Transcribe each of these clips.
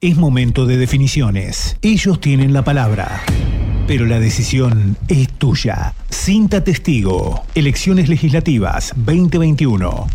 Es momento de definiciones. Ellos tienen la palabra. Pero la decisión es tuya. Cinta Testigo. Elecciones Legislativas 2021.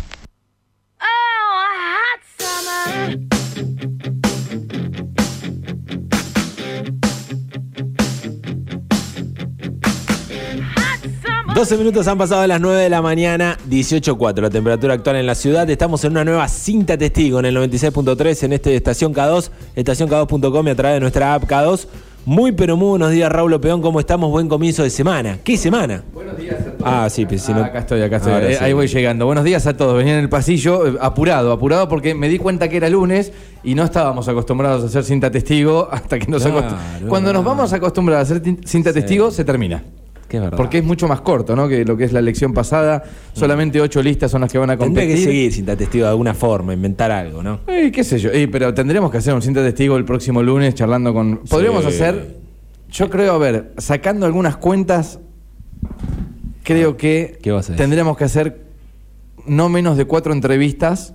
12 minutos han pasado de las 9 de la mañana, 18.4 la temperatura actual en la ciudad. Estamos en una nueva cinta testigo en el 96.3 en este Estación K2, estacionk2.com y a través de nuestra app K2. Muy pero muy buenos días, Raúl Peón, ¿cómo estamos? Buen comienzo de semana. ¿Qué semana? Buenos días a todos. Ah, sí, pues si no... Ah, acá estoy, acá estoy. Ahora Eh, sí. Ahí voy llegando. Buenos días a todos. Venía en el pasillo eh, apurado, apurado porque me di cuenta que era lunes y no estábamos acostumbrados a hacer cinta testigo hasta que nos Claro, acostumbramos. Cuando nos vamos a acostumbrar a hacer cinta testigo, se termina. Verdad. Porque es mucho más corto, ¿no? Que lo que es la elección pasada. Solamente ocho listas son las que van a Tendría competir. que seguir cinta testigo de alguna forma, inventar algo, ¿no? Eh, qué sé yo. Eh, pero tendríamos que hacer un cinta testigo el próximo lunes charlando con. Podríamos Sí. hacer. Yo creo, a ver, sacando algunas cuentas, creo que ¿Qué tendríamos que hacer no menos de cuatro entrevistas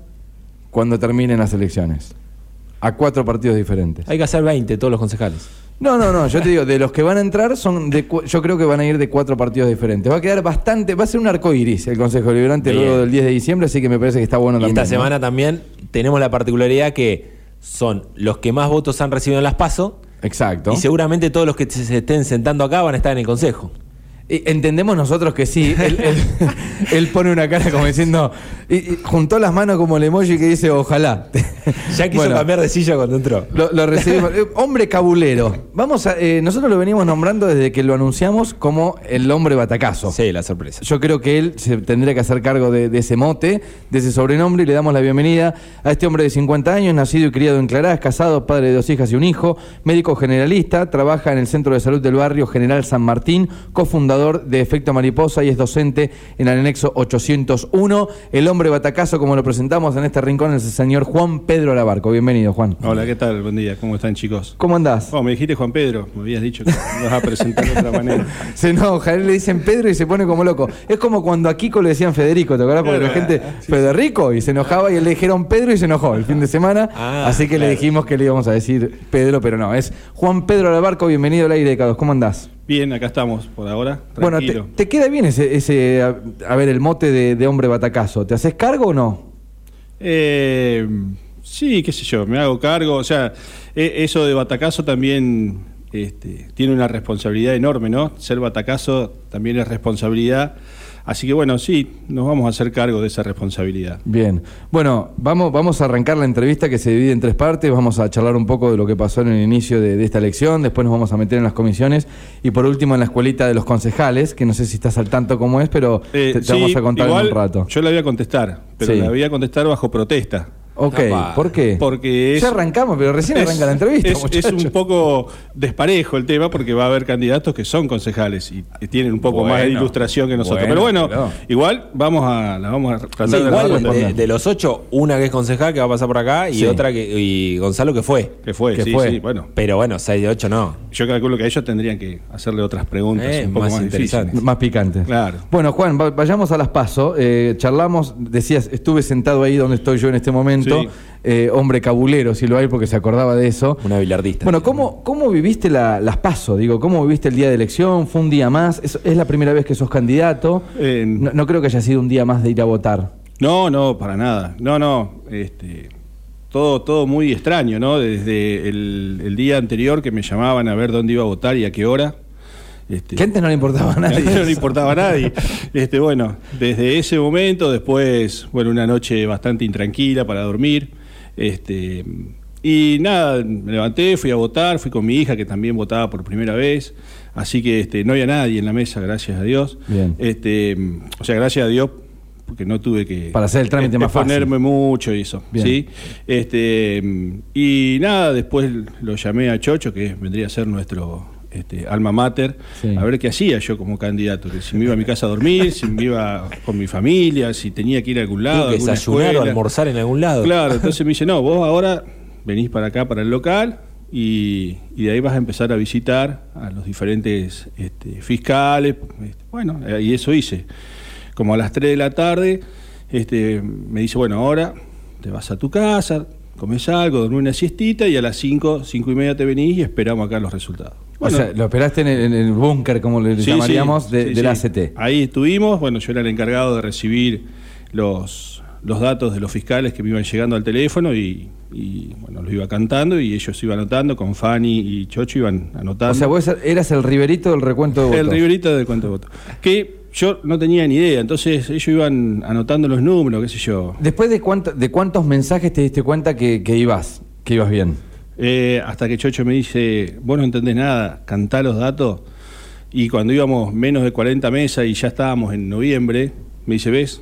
cuando terminen las elecciones. A cuatro partidos diferentes. Hay que hacer 20, todos los concejales. No, no, no, yo te digo, de los que van a entrar son de yo creo que van a ir de cuatro partidos diferentes. Va a quedar bastante, va a ser un arco iris el Consejo Liberante Bien. luego del 10 de diciembre, así que me parece que está bueno Y también. esta ¿no? semana también tenemos la particularidad que son los que más votos han recibido en las PASO Exacto. y seguramente todos los que se estén sentando acá van a estar en el consejo. Entendemos nosotros que sí. Él, él- él pone una cara como diciendo. Y, y juntó las manos como el emoji que dice ojalá. Ya quiso Bueno, cambiar de silla cuando entró. Lo, lo recibimos. Eh, hombre cabulero. Vamos a. eh, nosotros lo venimos nombrando desde que lo anunciamos como el hombre batacazo. Sí, la sorpresa. Yo creo que él se tendría que hacer cargo de, de ese mote, de ese sobrenombre, y le damos la bienvenida a este hombre de 50 años, nacido y criado en Clará, es casado, padre de dos hijas y un hijo, médico generalista, trabaja en el Centro de Salud del Barrio General San Martín, cofundador de Efecto Mariposa y es docente en el anexo 801. El hombre batacazo, como lo presentamos en este rincón, es el señor Juan Pedro Alabarco. Bienvenido, Juan. Hola, ¿qué tal? Buen día, ¿cómo están chicos? ¿Cómo andás? Oh, me dijiste Juan Pedro, me habías dicho que me vas a presentar de otra manera. Se enoja, él le dicen Pedro y se pone como loco. Es como cuando a Kiko le decían Federico, ¿te acuerdas? Porque la gente, Federico, y se enojaba y él le dijeron Pedro y se enojó el fin de semana. Ah, así que le dijimos que le íbamos a decir Pedro, pero no, es Juan Pedro Alabarco, bienvenido al aire de Cados. ¿Cómo andás? Bien, acá estamos por ahora. Bueno, te, queda bien ese, ese a, a ver, el mote de, de hombre batacazo. ¿Te haces cargo o no? Eh, sí, qué sé yo, me hago cargo. O sea, eh, eso de batacazo también este, tiene una responsabilidad enorme, ¿no? Ser batacazo también es responsabilidad. Así que bueno, sí, nos vamos a hacer cargo de esa responsabilidad. Bien. Bueno, vamos, vamos a arrancar la entrevista que se divide en tres partes. Vamos a charlar un poco de lo que pasó en el inicio de, de esta elección. Después nos vamos a meter en las comisiones. Y por último en la escuelita de los concejales, que no sé si estás al tanto cómo es, pero Eh, te, te sí, vamos a contar igual en un rato. Yo la voy a contestar, pero Sí. la voy a contestar bajo protesta. Ok, Capaz. ¿por qué? Porque es- Ya arrancamos, pero recién Es- arranca la entrevista, es, un poco desparejo el tema porque va a haber candidatos que son concejales y, y tienen un poco más de ilustración que nosotros. bueno, Pero bueno, igual vamos a la vamos a tratar Sí, de igual de, de los ocho, una que es concejal que va a pasar por acá y Sí. otra que. y Gonzalo que fue. que fue, que sí, fue. sí, bueno. Pero bueno, seis de ocho no. Yo calculo que a ellos tendrían que hacerle otras preguntas Eh, un poco más más, interesantes. difíciles. Más picante. Claro. Bueno, Juan, va- vayamos a las pasos. charlamos, decías, estuve sentado ahí donde estoy yo en este momento. Sí. Eh, hombre cabulero, si lo hay, porque se acordaba de eso. Una bilardista. Bueno, ¿cómo, cómo viviste la- las pasos? Digo, ¿cómo viviste el día de elección? ¿Fue un día más? ¿Es, es la primera vez que sos candidato? Eh, no, no creo que haya sido un día más de ir a votar. No, no, para nada. No, no. Este, todo, todo muy extraño, ¿no? Desde el, el día anterior que me llamaban a ver dónde iba a votar y a qué hora. Este, Que antes no le importaba a nadie. no le importaba a nadie. Este, bueno, desde ese momento, después, bueno, una noche bastante intranquila para dormir. Este, y nada, me levanté, fui a votar, fui con mi hija que también votaba por primera vez. Así que este, no había nadie en la mesa, gracias a Dios. Bien. Este, o sea, gracias a Dios porque no tuve que Para hacer el trámite más fácil. ponerme mucho y eso, Bien. ¿sí? Este, y nada, después lo llamé a Chocho, que vendría a ser nuestro este, alma mater, Sí. a ver qué hacía yo como candidato, que si me iba a mi casa a dormir, si me iba con mi familia, si tenía que ir a algún lado, desayunar o almorzar en algún lado. Claro, entonces me dice, no, vos ahora venís para acá, para el local, y, y de ahí vas a empezar a visitar a los diferentes este, fiscales. este, bueno, y eso hice. Como a las 3 de la tarde, este, me dice, bueno, ahora te vas a tu casa, comés algo, dormís una siestita y a las 5, 5 y media te venís y esperamos acá los resultados. O sea, lo esperaste en el, en el búnker, como le Sí, llamaríamos, sí, de, sí, del. ACT. Ahí estuvimos, bueno, yo era el encargado de recibir los, los datos de los fiscales que me iban llegando al teléfono y, y, bueno, los iba cantando y ellos iban anotando, con Fanny y Chocho iban anotando. O sea, vos eras el riverito del recuento de votos. El riverito del cuento de votos. Que yo no tenía ni idea, entonces ellos iban anotando los números, qué sé yo. Después de, cuánto- de cuántos mensajes te diste cuenta que, que ibas, que ibas bien. Eh, hasta que Chocho me dice, vos no entendés nada, cantá los datos. Y cuando íbamos menos de 40 mesas y ya estábamos en noviembre, me dice, ¿ves?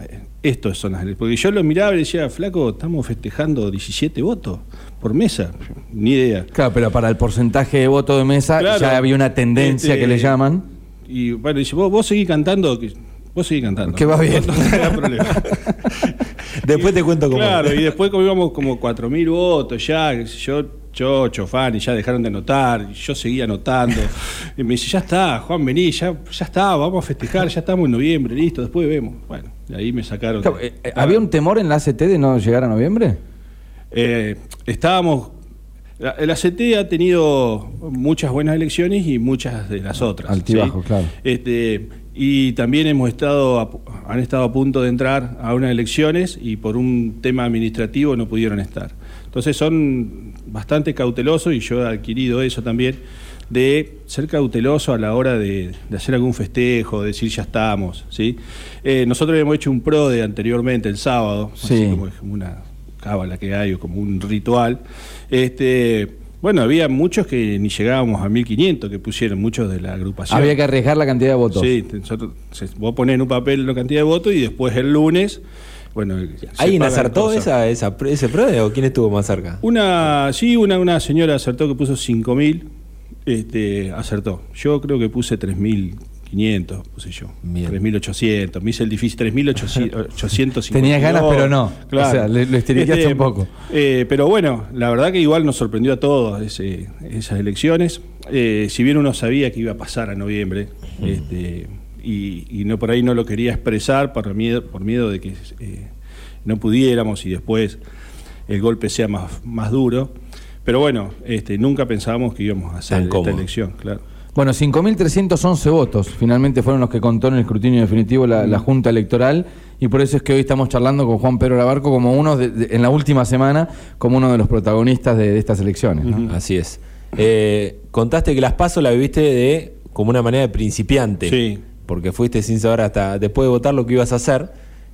Eh, Estos son las... Porque yo lo miraba y decía, flaco, estamos festejando 17 votos por mesa. Ni idea. Claro, pero para el porcentaje de voto de mesa Claro. ya había una tendencia Este, que le llaman. Y bueno, dice, vos, vos seguís cantando, vos seguís cantando. Que va bien. No, no tengas problema. Después te cuento cómo. Claro, y después como íbamos como 4.000 votos ya, yo, yo, Chofán, y ya dejaron de anotar, y yo seguía anotando. Y me dice, ya está, Juan, vení, ya, ya está, vamos a festejar, ya estamos en noviembre, listo, después vemos. Bueno, de ahí me sacaron. Claro, eh, eh, ¿Había un temor en la ACT de no llegar a noviembre? Eh, estábamos. la- El ACT ha tenido muchas buenas elecciones y muchas de las otras. Altibajo, ¿sí? claro. Este, y también hemos estado, a han estado a punto de entrar a unas elecciones y por un tema administrativo no pudieron estar. Entonces son bastante cautelosos y yo he adquirido eso también de ser cauteloso a la hora de, de hacer algún festejo, de decir ya estamos, ¿sí? Eh, nosotros hemos hecho un PRODE anteriormente el sábado, Sí. así como, como una cábala que hay o como un ritual. Este, bueno, había muchos que ni llegábamos a 1500 que pusieron, muchos de la agrupación. Había que arriesgar la cantidad de votos. Sí, nosotros, vos ponés en un papel la cantidad de votos y después el lunes, bueno. ¿Alguien acertó esa, esa, ese PRODE o quién estuvo más cerca? Una, sí, una, una señora acertó que puso 5000, este, acertó. Yo creo que puse 3500, puse yo. Bien. 3800, me hice el difícil, 3850. Tenías ganas, pero no. O sea, le estiriqueaste un poco. eh, pero bueno, la verdad que igual nos sorprendió a todos ese- esas elecciones. Eh, si bien uno sabía que iba a pasar a noviembre, este, y, y no por ahí no lo quería expresar por miedo, por miedo de que eh, no pudiéramos y después el golpe sea más, más duro. Pero bueno, este, nunca pensábamos que íbamos a hacer esta elección, claro. Bueno, 5.311 votos finalmente fueron los que contó en el escrutinio definitivo la, la Junta Electoral y por eso es que hoy estamos charlando con Juan Pedro Labarco como uno, de- de- en la última semana, como uno de los protagonistas de, de estas elecciones. ¿no? Así es. Eh, contaste que las pasos la viviste de como una manera de principiante. Sí. Porque fuiste sin saber hasta después de votar lo que ibas a hacer.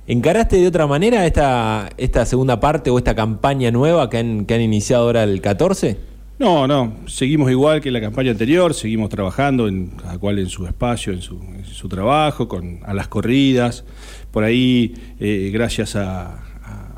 ¿Encaraste de otra manera esta, esta segunda parte o esta campaña nueva que han, que han iniciado ahora el 14? No, no, seguimos igual que la campaña anterior, seguimos trabajando en cada cual en su espacio, en su, en su trabajo, con a las corridas. Por ahí, eh, gracias a, a-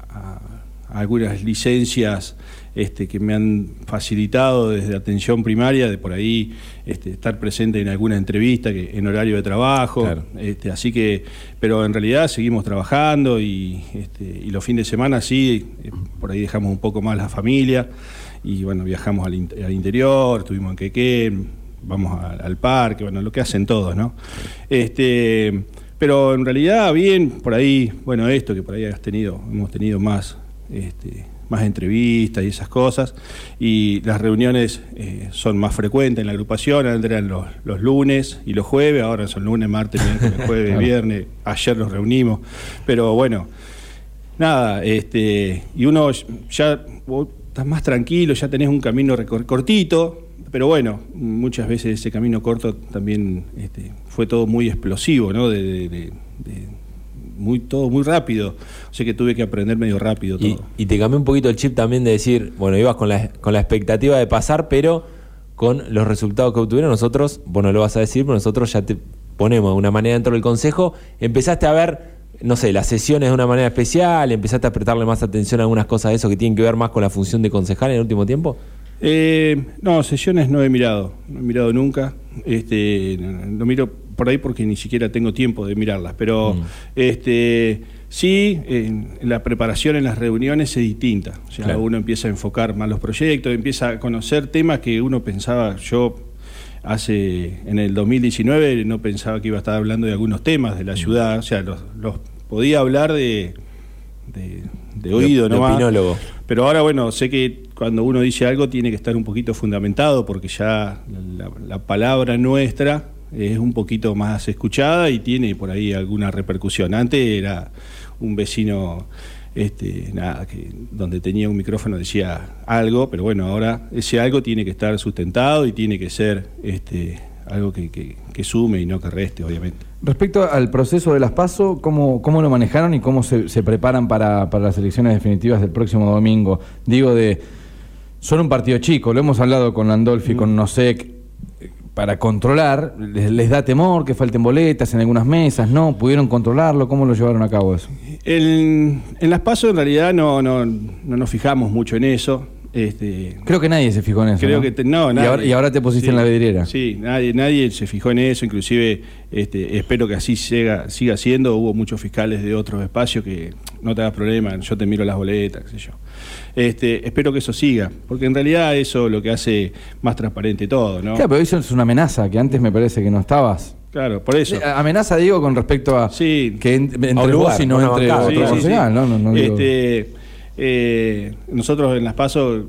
a- a algunas licencias este, que me han facilitado desde atención primaria, de por ahí este, estar presente en alguna entrevista que, en horario de trabajo. Claro. Este, así que, pero en realidad seguimos trabajando y, este, y los fines de semana sí, eh, por ahí dejamos un poco más la familia y bueno, viajamos al, in- al interior, estuvimos en Quequén, vamos a- al parque, bueno, lo que hacen todos, ¿no? Este, pero en realidad bien, por ahí, bueno, esto que por ahí has tenido, hemos tenido más, este, más entrevistas y esas cosas, y las reuniones eh, son más frecuentes en la agrupación, antes eran los, los lunes y los jueves, ahora son lunes, martes, miércoles, jueves, Claro. viernes, ayer nos reunimos, pero bueno, nada, este, y uno ya estás más tranquilo, ya tenés un camino cortito, pero bueno, muchas veces ese camino corto también este, fue todo muy explosivo, ¿no? De, de- de- muy, todo muy rápido, o sea que tuve que aprender medio rápido todo. y te cambió un poquito el chip también de decir, bueno, ibas con la, con la expectativa de pasar, pero con los resultados que obtuvieron nosotros, bueno, lo vas a decir, pero nosotros ya te ponemos de una manera dentro del consejo, empezaste a ver, no sé, las sesiones de una manera especial, empezaste a prestarle más atención a algunas cosas de eso que tienen que ver más con la función de concejal en el último tiempo. Eh, no, sesiones no he mirado, no he mirado nunca. Este, no, miro por ahí porque ni siquiera tengo tiempo de mirarlas, pero este, sí, la preparación en las reuniones es distinta. O sea, Claro. uno empieza a enfocar más los proyectos, empieza a conocer temas que uno pensaba, yo hace en el 2019 no pensaba que iba a estar hablando de algunos temas de la ciudad, o sea, los, los podía hablar de, de, de oído nomás. opinólogo. Pero ahora, bueno, sé que cuando uno dice algo tiene que estar un poquito fundamentado porque ya la, la palabra nuestra es un poquito más escuchada y tiene por ahí alguna repercusión. Antes era un vecino este, nada, que donde tenía un micrófono decía algo, pero bueno, ahora ese algo tiene que estar sustentado y tiene que ser este, algo que, que- que sume y no que reste, obviamente. Respecto al proceso de las PASO, ¿cómo, cómo lo manejaron y cómo se, se preparan para, para las elecciones definitivas del próximo domingo? Digo, de son un partido chico, lo hemos hablado con Landolfi, con Nosec, eh, para controlar, les, les da temor que falten boletas en algunas mesas, ¿no? ¿Pudieron controlarlo? ¿Cómo lo llevaron a cabo eso? En, en las pasos en realidad no, no, no nos fijamos mucho en eso. Este, Creo que nadie se fijó en eso. Creo ¿no? que te- no, y, nadie. ahora, y ahora te pusiste Sí, en la vidriera. Sí, nadie, nadie se fijó en eso, inclusive este, espero que así siga, siga siendo. Hubo muchos fiscales de otros espacios que no te hagas problema, yo te miro las boletas, qué sé yo. Este, espero que eso siga, porque en realidad eso es lo que hace más transparente todo, ¿no? Claro, pero eso es una amenaza que antes me parece que no estabas. Claro, por eso. Eh, Amenaza, digo, con respecto a Sí. que en- entre un vos y no entre otro Sí, sí, concejal, sí. ¿no? No, no digo- Este, eh, nosotros en Las Pasos,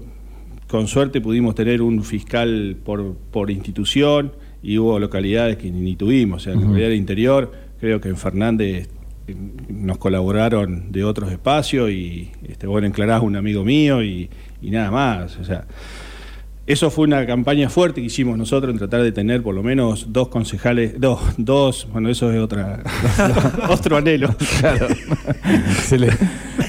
con suerte, pudimos tener un fiscal por, por institución y hubo localidades que ni tuvimos. O sea, en la localidad del interior, creo que en Fernández eh, nos colaboraron de otros espacios y, este, bueno, en Clarás un amigo mío y, y nada más. O sea, eso fue una campaña fuerte que hicimos nosotros en tratar de tener por lo menos dos concejales, dos, dos bueno, eso es otra, otro anhelo. Claro. Se le-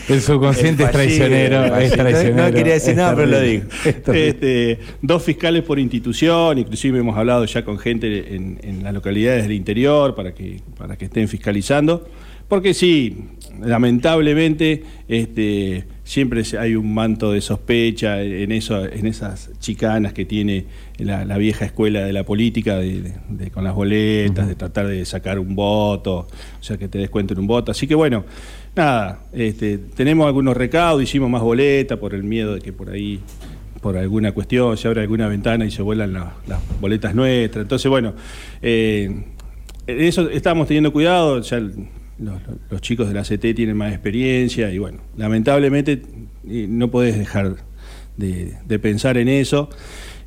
el subconsciente El es traicionero. es traicionero. No quería decir nada, pero lo digo. es. Este, dos fiscales por institución, inclusive hemos hablado ya con gente en, en las localidades del interior para que, para que estén fiscalizando, porque sí, lamentablemente este, siempre hay un manto de sospecha en, eso, en esas chicanas que tiene la, la vieja escuela de la política, de, de- de- con las boletas, de tratar de sacar un voto, o sea, que te descuenten un voto. Así que bueno, nada, este, tenemos algunos recados, hicimos más boletas por el miedo de que por ahí por alguna cuestión, se abre alguna ventana y se vuelan la- las boletas nuestras. Entonces, bueno, eh, eso estamos teniendo cuidado, ya los chicos de la CT tienen más experiencia y bueno, lamentablemente eh, no podés dejar de, de pensar en eso.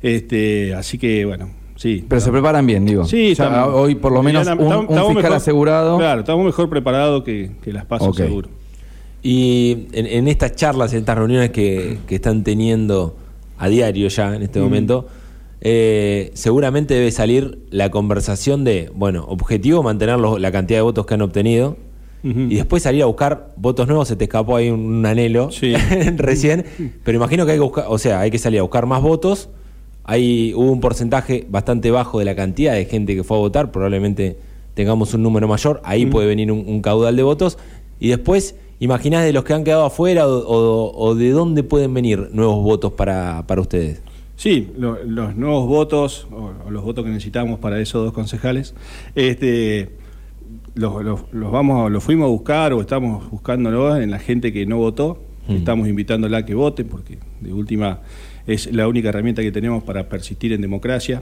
Este, así que bueno, sí. Pero se preparan bien, digo. Sí, estamos- hoy por lo menos un, estamos- un fiscal mejor- asegurado. Claro, estamos mejor preparados que, que las pasos Ok. seguro. Y en, en estas charlas, en estas reuniones que, que están teniendo a diario ya en este momento, eh, seguramente debe salir la conversación de, bueno, objetivo mantener los- la cantidad de votos que han obtenido. Y después salir a buscar votos nuevos, se te escapó ahí un, un anhelo Sí. recién, pero imagino que hay que buscar, o sea, hay que salir a buscar más votos. Hay, hubo un porcentaje bastante bajo de la cantidad de gente que fue a votar, probablemente tengamos un número mayor, ahí puede venir un, un caudal de votos. Y después, imaginás de los que han quedado afuera o, o- o de dónde pueden venir nuevos votos para, para ustedes. Sí, lo- los nuevos votos, o, o los votos que necesitamos para esos dos concejales, este, los, los- los vamos, los fuimos a buscar o estamos buscándolos en la gente que no votó. Mm. Estamos invitándola a que voten, porque de última es la única herramienta que tenemos para persistir en democracia.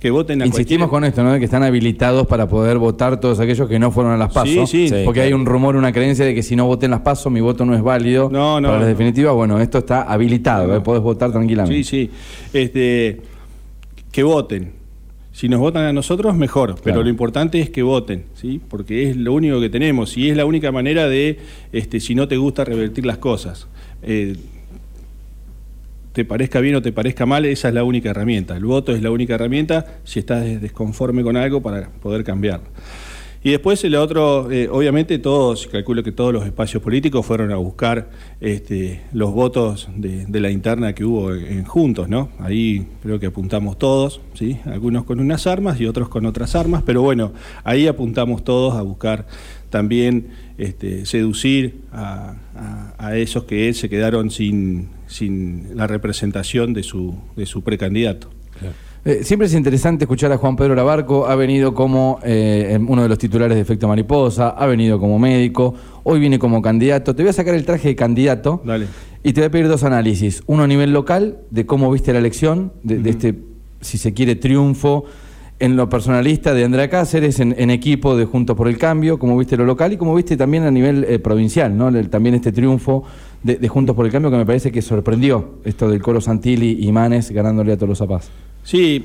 Que voten a Insistimos cualquier- con esto, ¿no? De que están habilitados para poder votar todos aquellos que no fueron a las PASO. Sí, sí. Porque hay un rumor, una creencia de que si no voten las PASO, mi voto no es válido. No, no, Para las definitivas, bueno, esto está habilitado, No. ¿eh? podés votar tranquilamente. Sí, sí. Este, que voten. Si nos votan a nosotros, mejor. Pero Claro. lo importante es que voten, ¿sí? Porque es lo único que tenemos y es la única manera de, este, si no te gusta, revertir las cosas. Eh, te parezca bien o te parezca mal, esa es la única herramienta. El voto es la única herramienta si estás des- desconforme con algo para poder cambiarlo. Y después el otro, eh, obviamente todos, calculo que todos los espacios políticos fueron a buscar este, los votos de, la interna que hubo en Juntos, ¿no? Ahí creo que apuntamos todos, ¿sí? Algunos con unas armas y otros con otras armas, pero bueno, ahí apuntamos todos a buscar también este, seducir a, a- a esos que se quedaron sin, sin la representación de su, de su precandidato. Eh, siempre es interesante escuchar a Juan Pedro Labarco, ha venido como eh, uno de los titulares de Efecto Mariposa, ha venido como médico, hoy viene como candidato. Te voy a sacar el traje de candidato Dale. y te voy a pedir dos análisis. Uno a nivel local, de cómo viste la elección, de, de este, si se quiere, triunfo en lo personalista de Andrea Cáceres, en, equipo de Juntos por el Cambio, como viste lo local y como viste también a nivel eh, provincial, ¿no? También este triunfo de, Juntos por el Cambio que me parece que sorprendió esto del Coro Santilli y Manes ganándole a Tolosa Paz. Sí,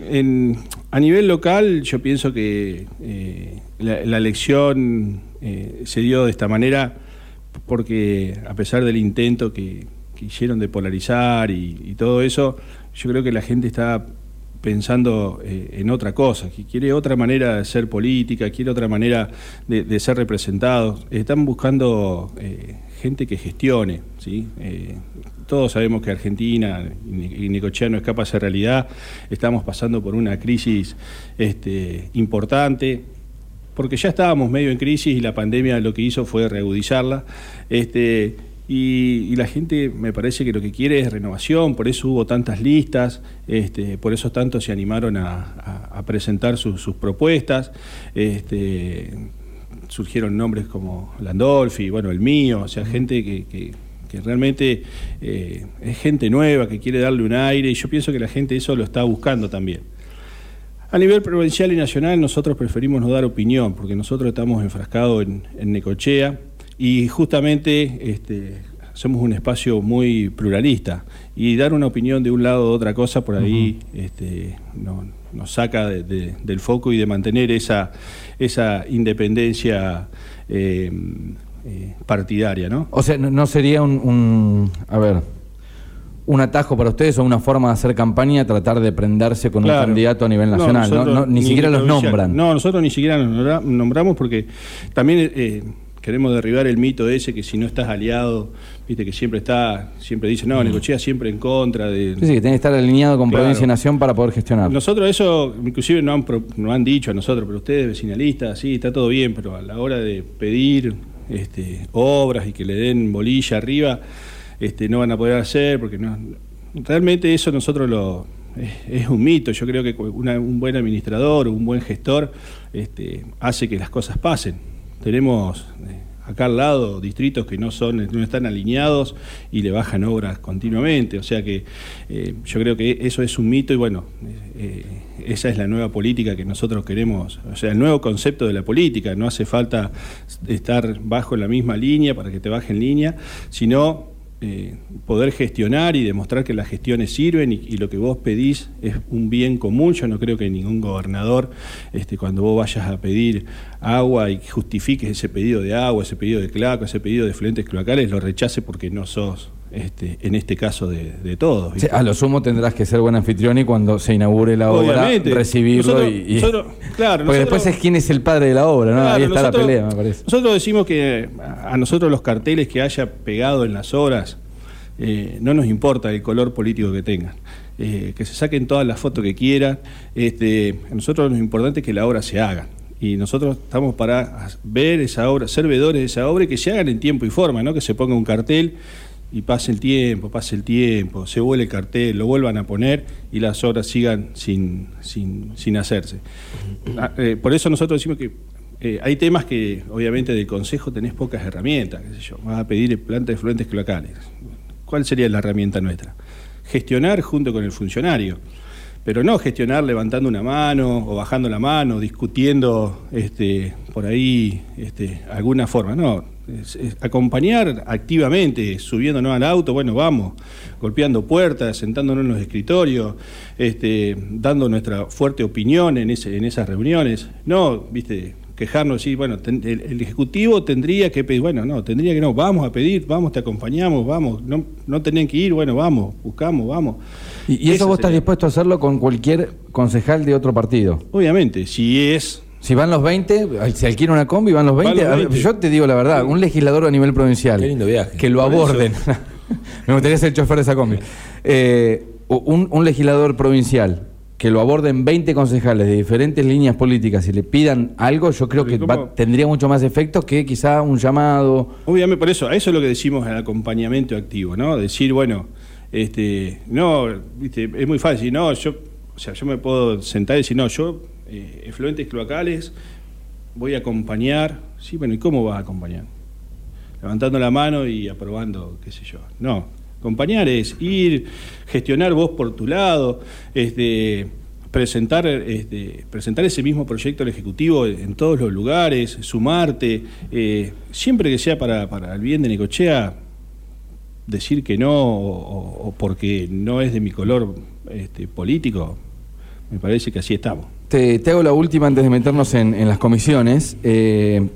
a nivel local yo pienso que eh, la, la elección eh, se dio de esta manera porque a pesar del intento que, hicieron de polarizar y todo eso, yo creo que la gente está pensando eh, en otra cosa, que quiere otra manera de hacer política, quiere otra manera de, ser representados. Están buscando eh, gente que gestione. Eh, todos sabemos que Argentina y Necochea no escapa a esa realidad. Estamos pasando por una crisis este, importante, porque ya estábamos medio en crisis y la pandemia lo que hizo fue reagudizarla. Este, y, y la gente me parece que lo que quiere es renovación, por eso hubo tantas listas, este, por eso tantos se animaron a, a- a presentar sus- sus propuestas. Este, surgieron nombres como Landolfi, bueno, el mío, o sea, gente que, que- que realmente eh, es gente nueva, que quiere darle un aire, y yo pienso que la gente eso lo está buscando también. A nivel provincial y nacional nosotros preferimos no dar opinión, porque nosotros estamos enfrascados en, en Necochea y justamente este, somos un espacio muy pluralista y dar una opinión de un lado o de otra cosa por ahí este, no- nos saca de- de- del foco y de mantener esa, esa independencia eh, eh, partidaria, ¿no? O sea, no, sería un, un- a ver, un atajo para ustedes o una forma de hacer campaña tratar de prendarse con Claro. un candidato a nivel nacional, ¿no? nosotros No, ni, siquiera los nombran. No, nosotros ni siquiera nos nombra- nombramos porque también eh, queremos derribar el mito ese que si no estás aliado, viste que siempre está, siempre dice, no, Necochea siempre en contra de... Sí, sí, que tiene que estar alineado con Claro. provincia y nación para poder gestionar. Nosotros eso, inclusive no han, no han dicho a nosotros, pero ustedes vecinalistas, sí, está todo bien, pero a la hora de pedir este, obras y que le den bolilla arriba, este, no van a poder hacer, porque no, realmente eso nosotros lo... Es, es un mito, yo creo que una- un buen administrador, un buen gestor, este, hace que las cosas pasen. Tenemos eh, acá al lado distritos que no son no están alineados y le bajan obras continuamente. O sea que eh, yo creo que eso es un mito y bueno eh, esa es la nueva política que nosotros queremos o sea el nuevo concepto de la política. No hace falta estar bajo la misma línea para que te bajen línea sino eh, poder gestionar y demostrar que las gestiones sirven y, y lo que vos pedís es un bien común. Yo no creo que ningún gobernador, este, cuando vos vayas a pedir agua y justifiques ese pedido de agua, ese pedido de claco, ese pedido de fluentes cloacales, lo rechace porque no sos, este, en este caso, de, de todos. A lo sumo tendrás que ser buen anfitrión y cuando se inaugure la obra, recibirlo Nosotros- y, y- nosotros- claro, Porque nosotros- después es quién es el padre de la obra, ¿no? Claro, Ahí está nosotros- la pelea, me parece. Nosotros decimos que a a nosotros los carteles que haya pegado en las obras eh, no nos importa el color político que tengan. Eh, que se saquen todas las fotos que quieran. Este, a nosotros lo importante es que la obra se haga. Y nosotros estamos para ver esa obra, ser veedores de esa obra y que se hagan en tiempo y forma, no que se ponga un cartel y pase el tiempo, pase el tiempo, se vuele el cartel, lo vuelvan a poner y las obras sigan sin, sin, sin hacerse. Ah, eh, por eso nosotros decimos que eh, hay temas que obviamente del Consejo tenés pocas herramientas, qué sé yo, vas a pedir planta de fluentes cloacales. ¿Cuál sería la herramienta nuestra? Gestionar junto con el funcionario, pero no gestionar levantando una mano o bajando la mano, discutiendo este, por ahí este, alguna forma, no. Es- es acompañar activamente, subiéndonos al auto, bueno, vamos, golpeando puertas, sentándonos en los escritorios, este, dando nuestra fuerte opinión en, ese, en esas reuniones. No, viste, quejarnos y bueno, ten- el, el Ejecutivo tendría que pedir, bueno, no, tendría que no, vamos a pedir, vamos, te acompañamos, vamos, no, no tenían que ir, bueno, vamos, buscamos, vamos. Y, y eso vos estás dispuesto a hacerlo con cualquier concejal de otro partido. Obviamente, si es Si van los 20, se alquila una combi, van los Van 20. los A ver, 20. yo te digo la verdad, un legislador a nivel provincial. Qué lindo viaje. Que lo Por aborden. Me gustaría ser chofer de esa combi. Eh, un, un legislador provincial que lo aborden 20 concejales de diferentes líneas políticas y le pidan algo, yo creo que tendría mucho más efecto que quizá un llamado. Obviamente, por eso, a eso es lo que decimos el acompañamiento activo, ¿no? Decir, bueno, este, no, viste, es muy fácil, no, yo, o sea, yo me puedo sentar y decir, no, yo, eh, efluentes cloacales, voy a acompañar, sí, bueno, ¿y cómo vas a acompañar? Levantando la mano y aprobando, qué sé yo. No, acompañar es ir, gestionar vos por tu lado, este, presentar, este, presentar ese mismo proyecto al Ejecutivo en todos los lugares, sumarte, eh, siempre que sea para, el bien de Necochea, decir que no o, o porque no es de mi color este, político, me parece que así estamos. Te, te hago la última antes de meternos en, en las comisiones. Eh,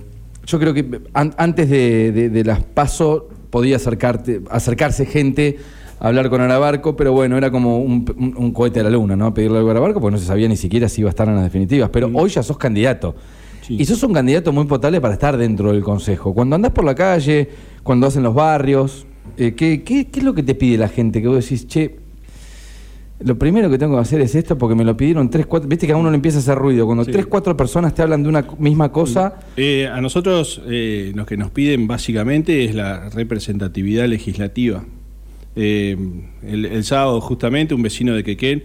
yo creo que an- antes de, de- de las PASO podía acercarte, acercarse gente a hablar con Arabarco, pero bueno, era como un, un- un cohete a la luna, ¿no? Pedirle algo a Arabarco, porque no se sabía ni siquiera si iba a estar en las definitivas. Pero hoy ya sos candidato. Sí. Y sos un candidato muy potable para estar dentro del Consejo. Cuando andás por la calle, cuando hacen los barrios, eh, ¿qué, qué, qué es lo que te pide la gente? Que vos decís, che, lo primero que tengo que hacer es esto porque me lo pidieron tres, cuatro. Viste que a uno le empieza a hacer ruido. Cuando Sí. tres, cuatro personas te hablan de una misma cosa, Eh, a nosotros eh, lo que nos piden básicamente es la representatividad legislativa. Eh, el, el sábado justamente un vecino de Quequén,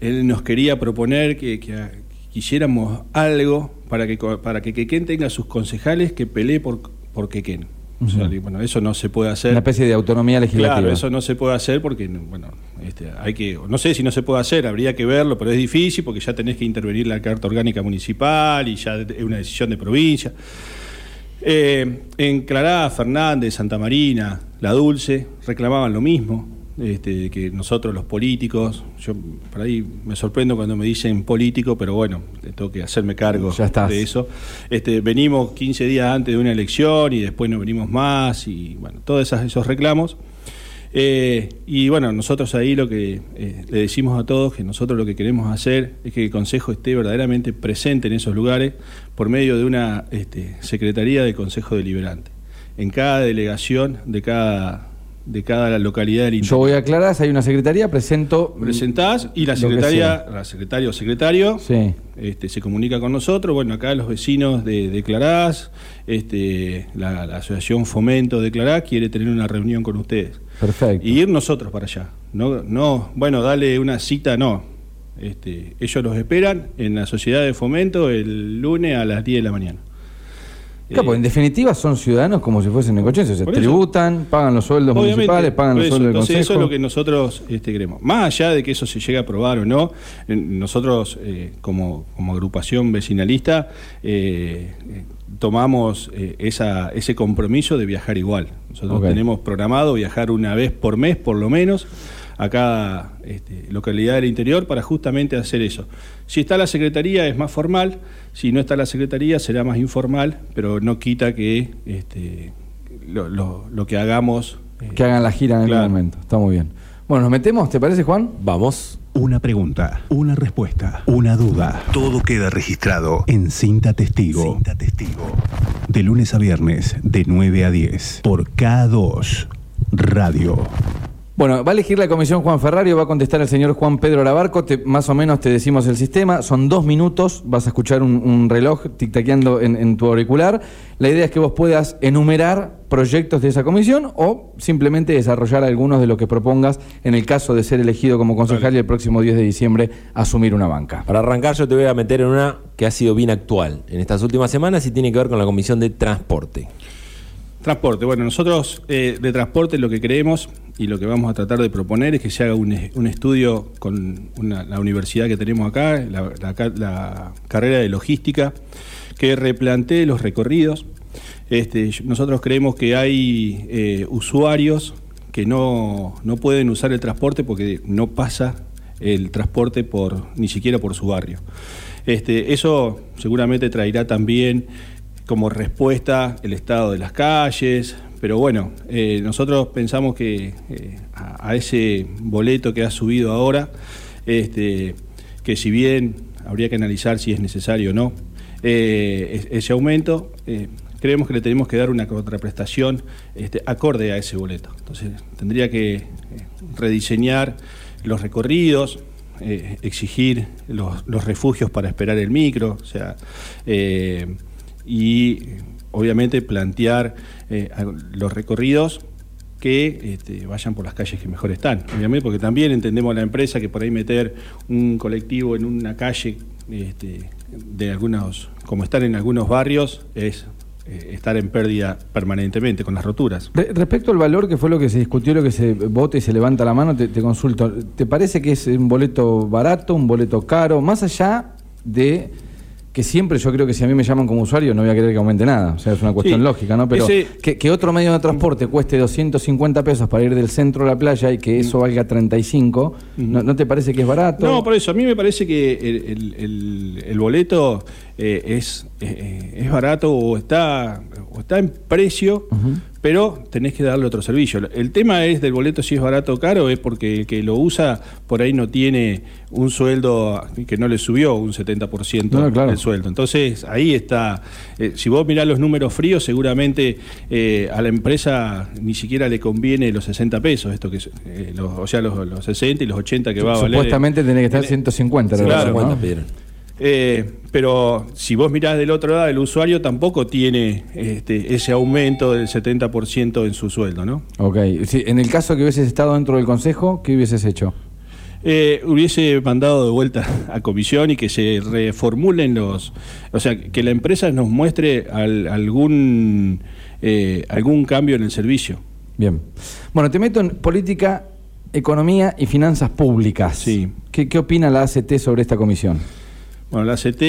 él nos quería proponer que, que, ah, quisiéramos algo para que, para que Quequén tenga sus concejales que pelee por, por Quequén. O sea, y bueno, eso no se puede hacer. una especie de autonomía legislativa. Claro, eso no se puede hacer porque, bueno, este, hay que, no sé si no se puede hacer, habría que verlo, pero es difícil porque ya tenés que intervenir la Carta Orgánica Municipal y ya es una decisión de provincia. Eh, en Clará, Fernández, Santa Marina, La Dulce, reclamaban lo mismo, este, que nosotros los políticos, yo por ahí me sorprendo cuando me dicen político, pero bueno, tengo que hacerme cargo Ya de eso. Este, venimos 15 días antes de una elección y después no venimos más y bueno, todos esas- esos reclamos. Eh, y bueno, nosotros ahí lo que eh, le decimos a todos que nosotros lo que queremos hacer es que el Consejo esté verdaderamente presente en esos lugares por medio de una este, Secretaría del Consejo Deliberante. En cada delegación de cada, de cada localidad del Yo interior. voy a aclarar, si hay una secretaría, presento. Presentás y la secretaria, la secretaria o secretario Sí. este, se comunica con nosotros. Bueno, acá los vecinos de, de Clarás, este, la, la asociación Fomento de Clarás quiere tener una reunión con ustedes. Perfecto. Y ir nosotros para allá. No, no bueno, dale una cita, no. Este, ellos los esperan en la sociedad de fomento el lunes a las 10 de la mañana. Claro, Eh, porque en definitiva son ciudadanos como si fuesen necochenses. Se tributan, pagan los sueldos Obviamente, municipales, pagan los eso. sueldos del consejo. eso es lo que nosotros este, queremos. Más allá de que eso se llegue a aprobar o no, nosotros eh, como, como agrupación vecinalista eh, tomamos eh, esa, ese compromiso de viajar igual. Nosotros tenemos programado viajar una vez por mes, por lo menos, a cada este, localidad del interior para justamente hacer eso. Si está la Secretaría es más formal, si no está la Secretaría será más informal, pero no quita que este, lo, lo- lo que hagamos... eh, Que hagan la gira en Claro. algún momento. Está muy bien. Bueno, ¿nos metemos? ¿Te parece, Juan? Vamos. Una pregunta, una respuesta, una duda. Todo queda registrado en Cinta Testigo. Cinta Testigo. De lunes a viernes, de 9 a 10. Por K2 Radio. Bueno, va a elegir la comisión Juan Ferrario, va a contestar el señor Juan Pedro Arabarco, más o menos te decimos el sistema, son dos minutos, vas a escuchar un, reloj tic-taqueando en tu auricular. La idea es que vos puedas enumerar proyectos de esa comisión o simplemente desarrollar algunos de lo que propongas en el caso de ser elegido como concejal y el próximo 10 de diciembre asumir una banca. Para arrancar yo te voy a meter en una que ha sido bien actual en estas últimas semanas y tiene que ver con la Comisión de Transporte. Transporte. Bueno, nosotros eh, de transporte lo que creemos y lo que vamos a tratar de proponer es que se haga un, un estudio con la universidad que tenemos acá, la, la ca- la carrera de logística, que replantee los recorridos. Este, nosotros creemos que hay eh, usuarios que no, no pueden usar el transporte porque no pasa el transporte por ni siquiera por su barrio. Este, eso seguramente traerá también como respuesta el estado de las calles, pero bueno, eh, nosotros pensamos que eh, a, ese boleto que ha subido ahora, este, que si bien habría que analizar si es necesario o no, eh, es- ese aumento, creemos que le tenemos que dar una contraprestación este, acorde a ese boleto. Entonces tendría que rediseñar los recorridos, exigir los, los refugios para esperar el micro, o sea, y obviamente plantear eh, los recorridos que este, vayan por las calles que mejor están, obviamente, porque también entendemos la empresa que por ahí meter un colectivo en una calle este, de algunos, como están en algunos barrios, es eh, estar en pérdida permanentemente con las roturas. Re- respecto al valor, que fue lo que se discutió, lo que se vota y se levanta la mano, te consulto. ¿Te parece que es un boleto barato, un boleto caro? Más allá de que siempre yo creo que si a mí me llaman como usuario no voy a querer que aumente nada. O sea, es una cuestión Sí. lógica, ¿no? Pero Ese- que, que otro medio de transporte cueste 250 pesos para ir del centro a la playa y que eso valga 35, ¿no, no te parece que es barato? No, por eso, a mí me parece que el, el- boleto eh, es, eh, es barato o está, o está en precio, pero tenés que darle otro servicio. El tema es del boleto si es barato o caro, es porque el que lo usa por ahí no tiene un sueldo que no le subió un 70% No, claro. el sueldo. Entonces, ahí está. eh, si vos mirás los números fríos, seguramente eh, a la empresa ni siquiera le conviene los 60 pesos, esto que es, eh, los- o sea, los, los 60 y los 80 que va a valer. Supuestamente tiene que estar en- 150. Sí, la verdad, claro, ¿no? 50 pidieron. eh, pero si vos mirás del otro lado, el usuario tampoco tiene este, ese aumento del 70% en su sueldo, ¿no? Ok. Sí, en el caso que hubieses estado dentro del consejo, ¿qué hubieses hecho? Eh, hubiese mandado de vuelta a comisión y que se reformulen los... O sea, que la empresa nos muestre al- algún, eh, algún cambio en el servicio. Bien. Bueno, te meto en política, economía y finanzas públicas. Sí. ¿Qué, qué opina la ACT sobre esta comisión? Bueno, la ACT,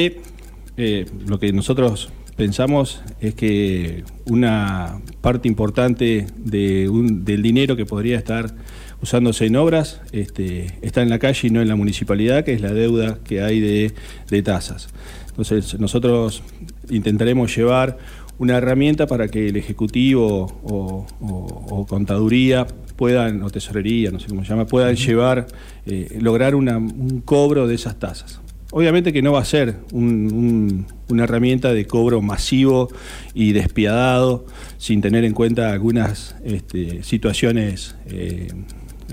eh, lo que nosotros pensamos es que una parte importante de un- del dinero que podría estar usándose en obras este, está en la calle y no en la municipalidad, que es la deuda que hay de, de tasas. Entonces, nosotros intentaremos llevar una herramienta para que el Ejecutivo o, o- o Contaduría puedan, o Tesorería, no sé cómo se llama, puedan llevar, eh, lograr una- un cobro de esas tasas. Obviamente que no va a ser un- un- una herramienta de cobro masivo y despiadado, sin tener en cuenta algunas este, situaciones eh,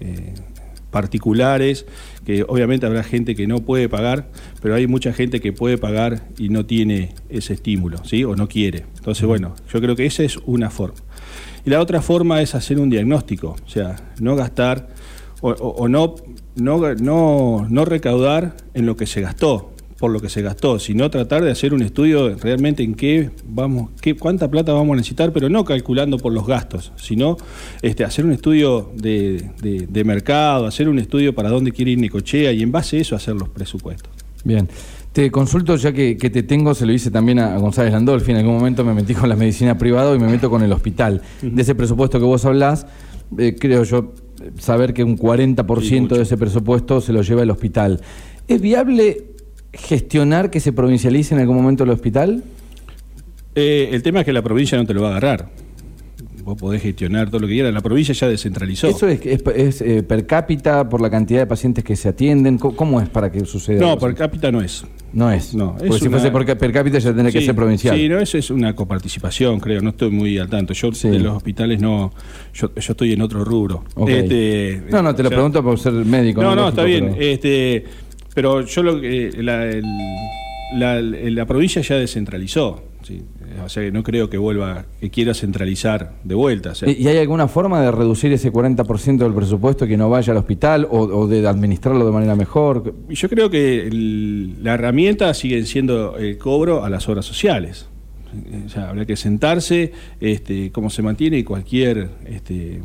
eh, particulares, que obviamente habrá gente que no puede pagar, pero hay mucha gente que puede pagar y no tiene ese estímulo, ¿sí? O no quiere. Entonces, bueno, yo creo que esa es una forma. Y la otra forma es hacer un diagnóstico, o sea, no gastar o, o- o no, no, no, no recaudar en lo que se gastó, por lo que se gastó, sino tratar de hacer un estudio realmente en qué vamos, qué, cuánta plata vamos a necesitar, pero no calculando por los gastos, sino este, hacer un estudio de, de- de mercado, hacer un estudio para dónde quiere ir Nicochea y en base a eso hacer los presupuestos. Bien. Te consulto, ya que, que te tengo, se lo hice también a, González Landolfi. En algún momento me metí con la medicina privada y me meto con el hospital. De ese presupuesto que vos hablás, eh, creo yo saber que un 40% de ese presupuesto se lo lleva el hospital. ¿Es viable gestionar que se provincialice en algún momento el hospital? Eh, el tema es que la provincia no te lo va a agarrar. Vos podés gestionar todo lo que quieras, la provincia ya descentralizó. ¿Eso es, es- es, eh, per cápita por la cantidad de pacientes que se atienden? ¿Cómo, cómo es para que suceda? no, per cápita no es. No es. No, Porque es si una- fuese por, per cápita ya tendría que ser provincial. Sí, no, eso es una coparticipación, creo. No estoy muy al tanto. Yo Sí. de los hospitales no. Yo, yo estoy en otro rubro. Este, no, no, te lo sea, pregunto por ser médico. No, no, Lógico, está bien. pero- Este, pero yo lo que. La, el- la, la provincia ya descentralizó. ¿sí? O sea que no creo que vuelva. que quiera centralizar de vuelta. o sea, ¿Y hay alguna forma de reducir ese 40% del presupuesto que no vaya al hospital o, o de administrarlo de manera mejor? Yo creo que el- la herramienta sigue siendo el cobro a las obras sociales. O sea, habrá que sentarse, este, como se mantiene cualquier, este,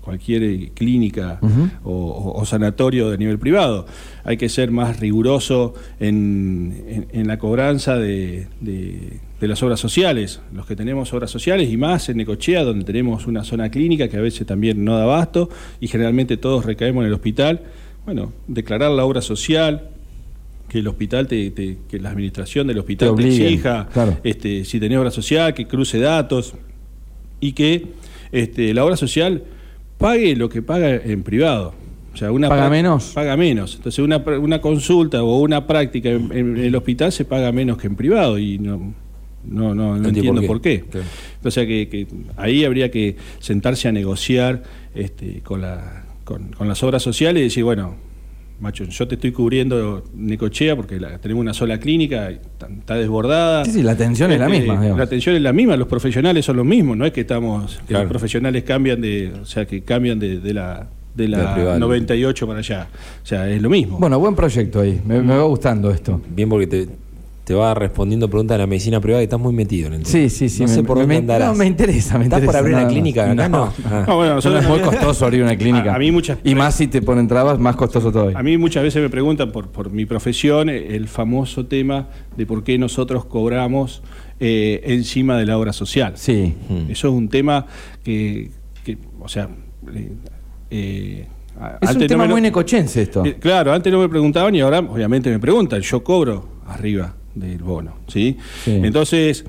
cualquier eh, clínica o, o- o sanatorio de nivel privado. Hay que ser más riguroso en, en- en la cobranza de, de- de las obras sociales. Los que tenemos obras sociales y más en Necochea, donde tenemos una zona clínica que a veces también no da abasto y generalmente todos recaemos en el hospital. Bueno, declarar la obra social, que el hospital te, te- que la administración del hospital Te te, obliguen, exija, claro. este, si tenés obra social, que cruce datos y que este, la obra social pague lo que paga en privado. O sea, una ¿Paga menos? Paga menos. Entonces, una, una consulta o una práctica en, en el hospital se paga menos que en privado y no, no, no, no entiendo por qué. Claro. O sea, que, que ahí habría que sentarse a negociar este, con, la, con, con las obras sociales y decir, bueno, macho, yo te estoy cubriendo Necochea porque la- tenemos una sola clínica, y está, está desbordada. Sí, sí, la atención es la Este, misma, digamos. La atención es la misma, los profesionales son los mismos, no es que estamos, que Claro. los profesionales cambian de, o sea, que cambian de, de la de De la la privada. 98 para allá. O sea, es lo mismo. Bueno, buen proyecto ahí. Me, me va gustando esto. Bien porque te, te va respondiendo preguntas de la medicina privada y estás muy metido en el tema. Sí, sí, sí. No sé por dónde andarás. No, me interesa, me ¿Estás interesa. por abrir una clínica acá? No, No. Ah. No, bueno, nosotros es muy costoso abrir una clínica. A- a mí muchas- Y más si te ponen trabas, más costoso todavía. A mí muchas veces me preguntan por, por mi profesión el famoso tema de por qué nosotros cobramos eh, encima de la obra social. Sí. Mm. Eso es un tema que, que, o sea, eh, eh, Es un antes no tema me lo- muy necochense esto. Eh, Claro, antes no me preguntaban y ahora obviamente me preguntan. Yo cobro arriba del bono, ¿sí? Sí. Entonces,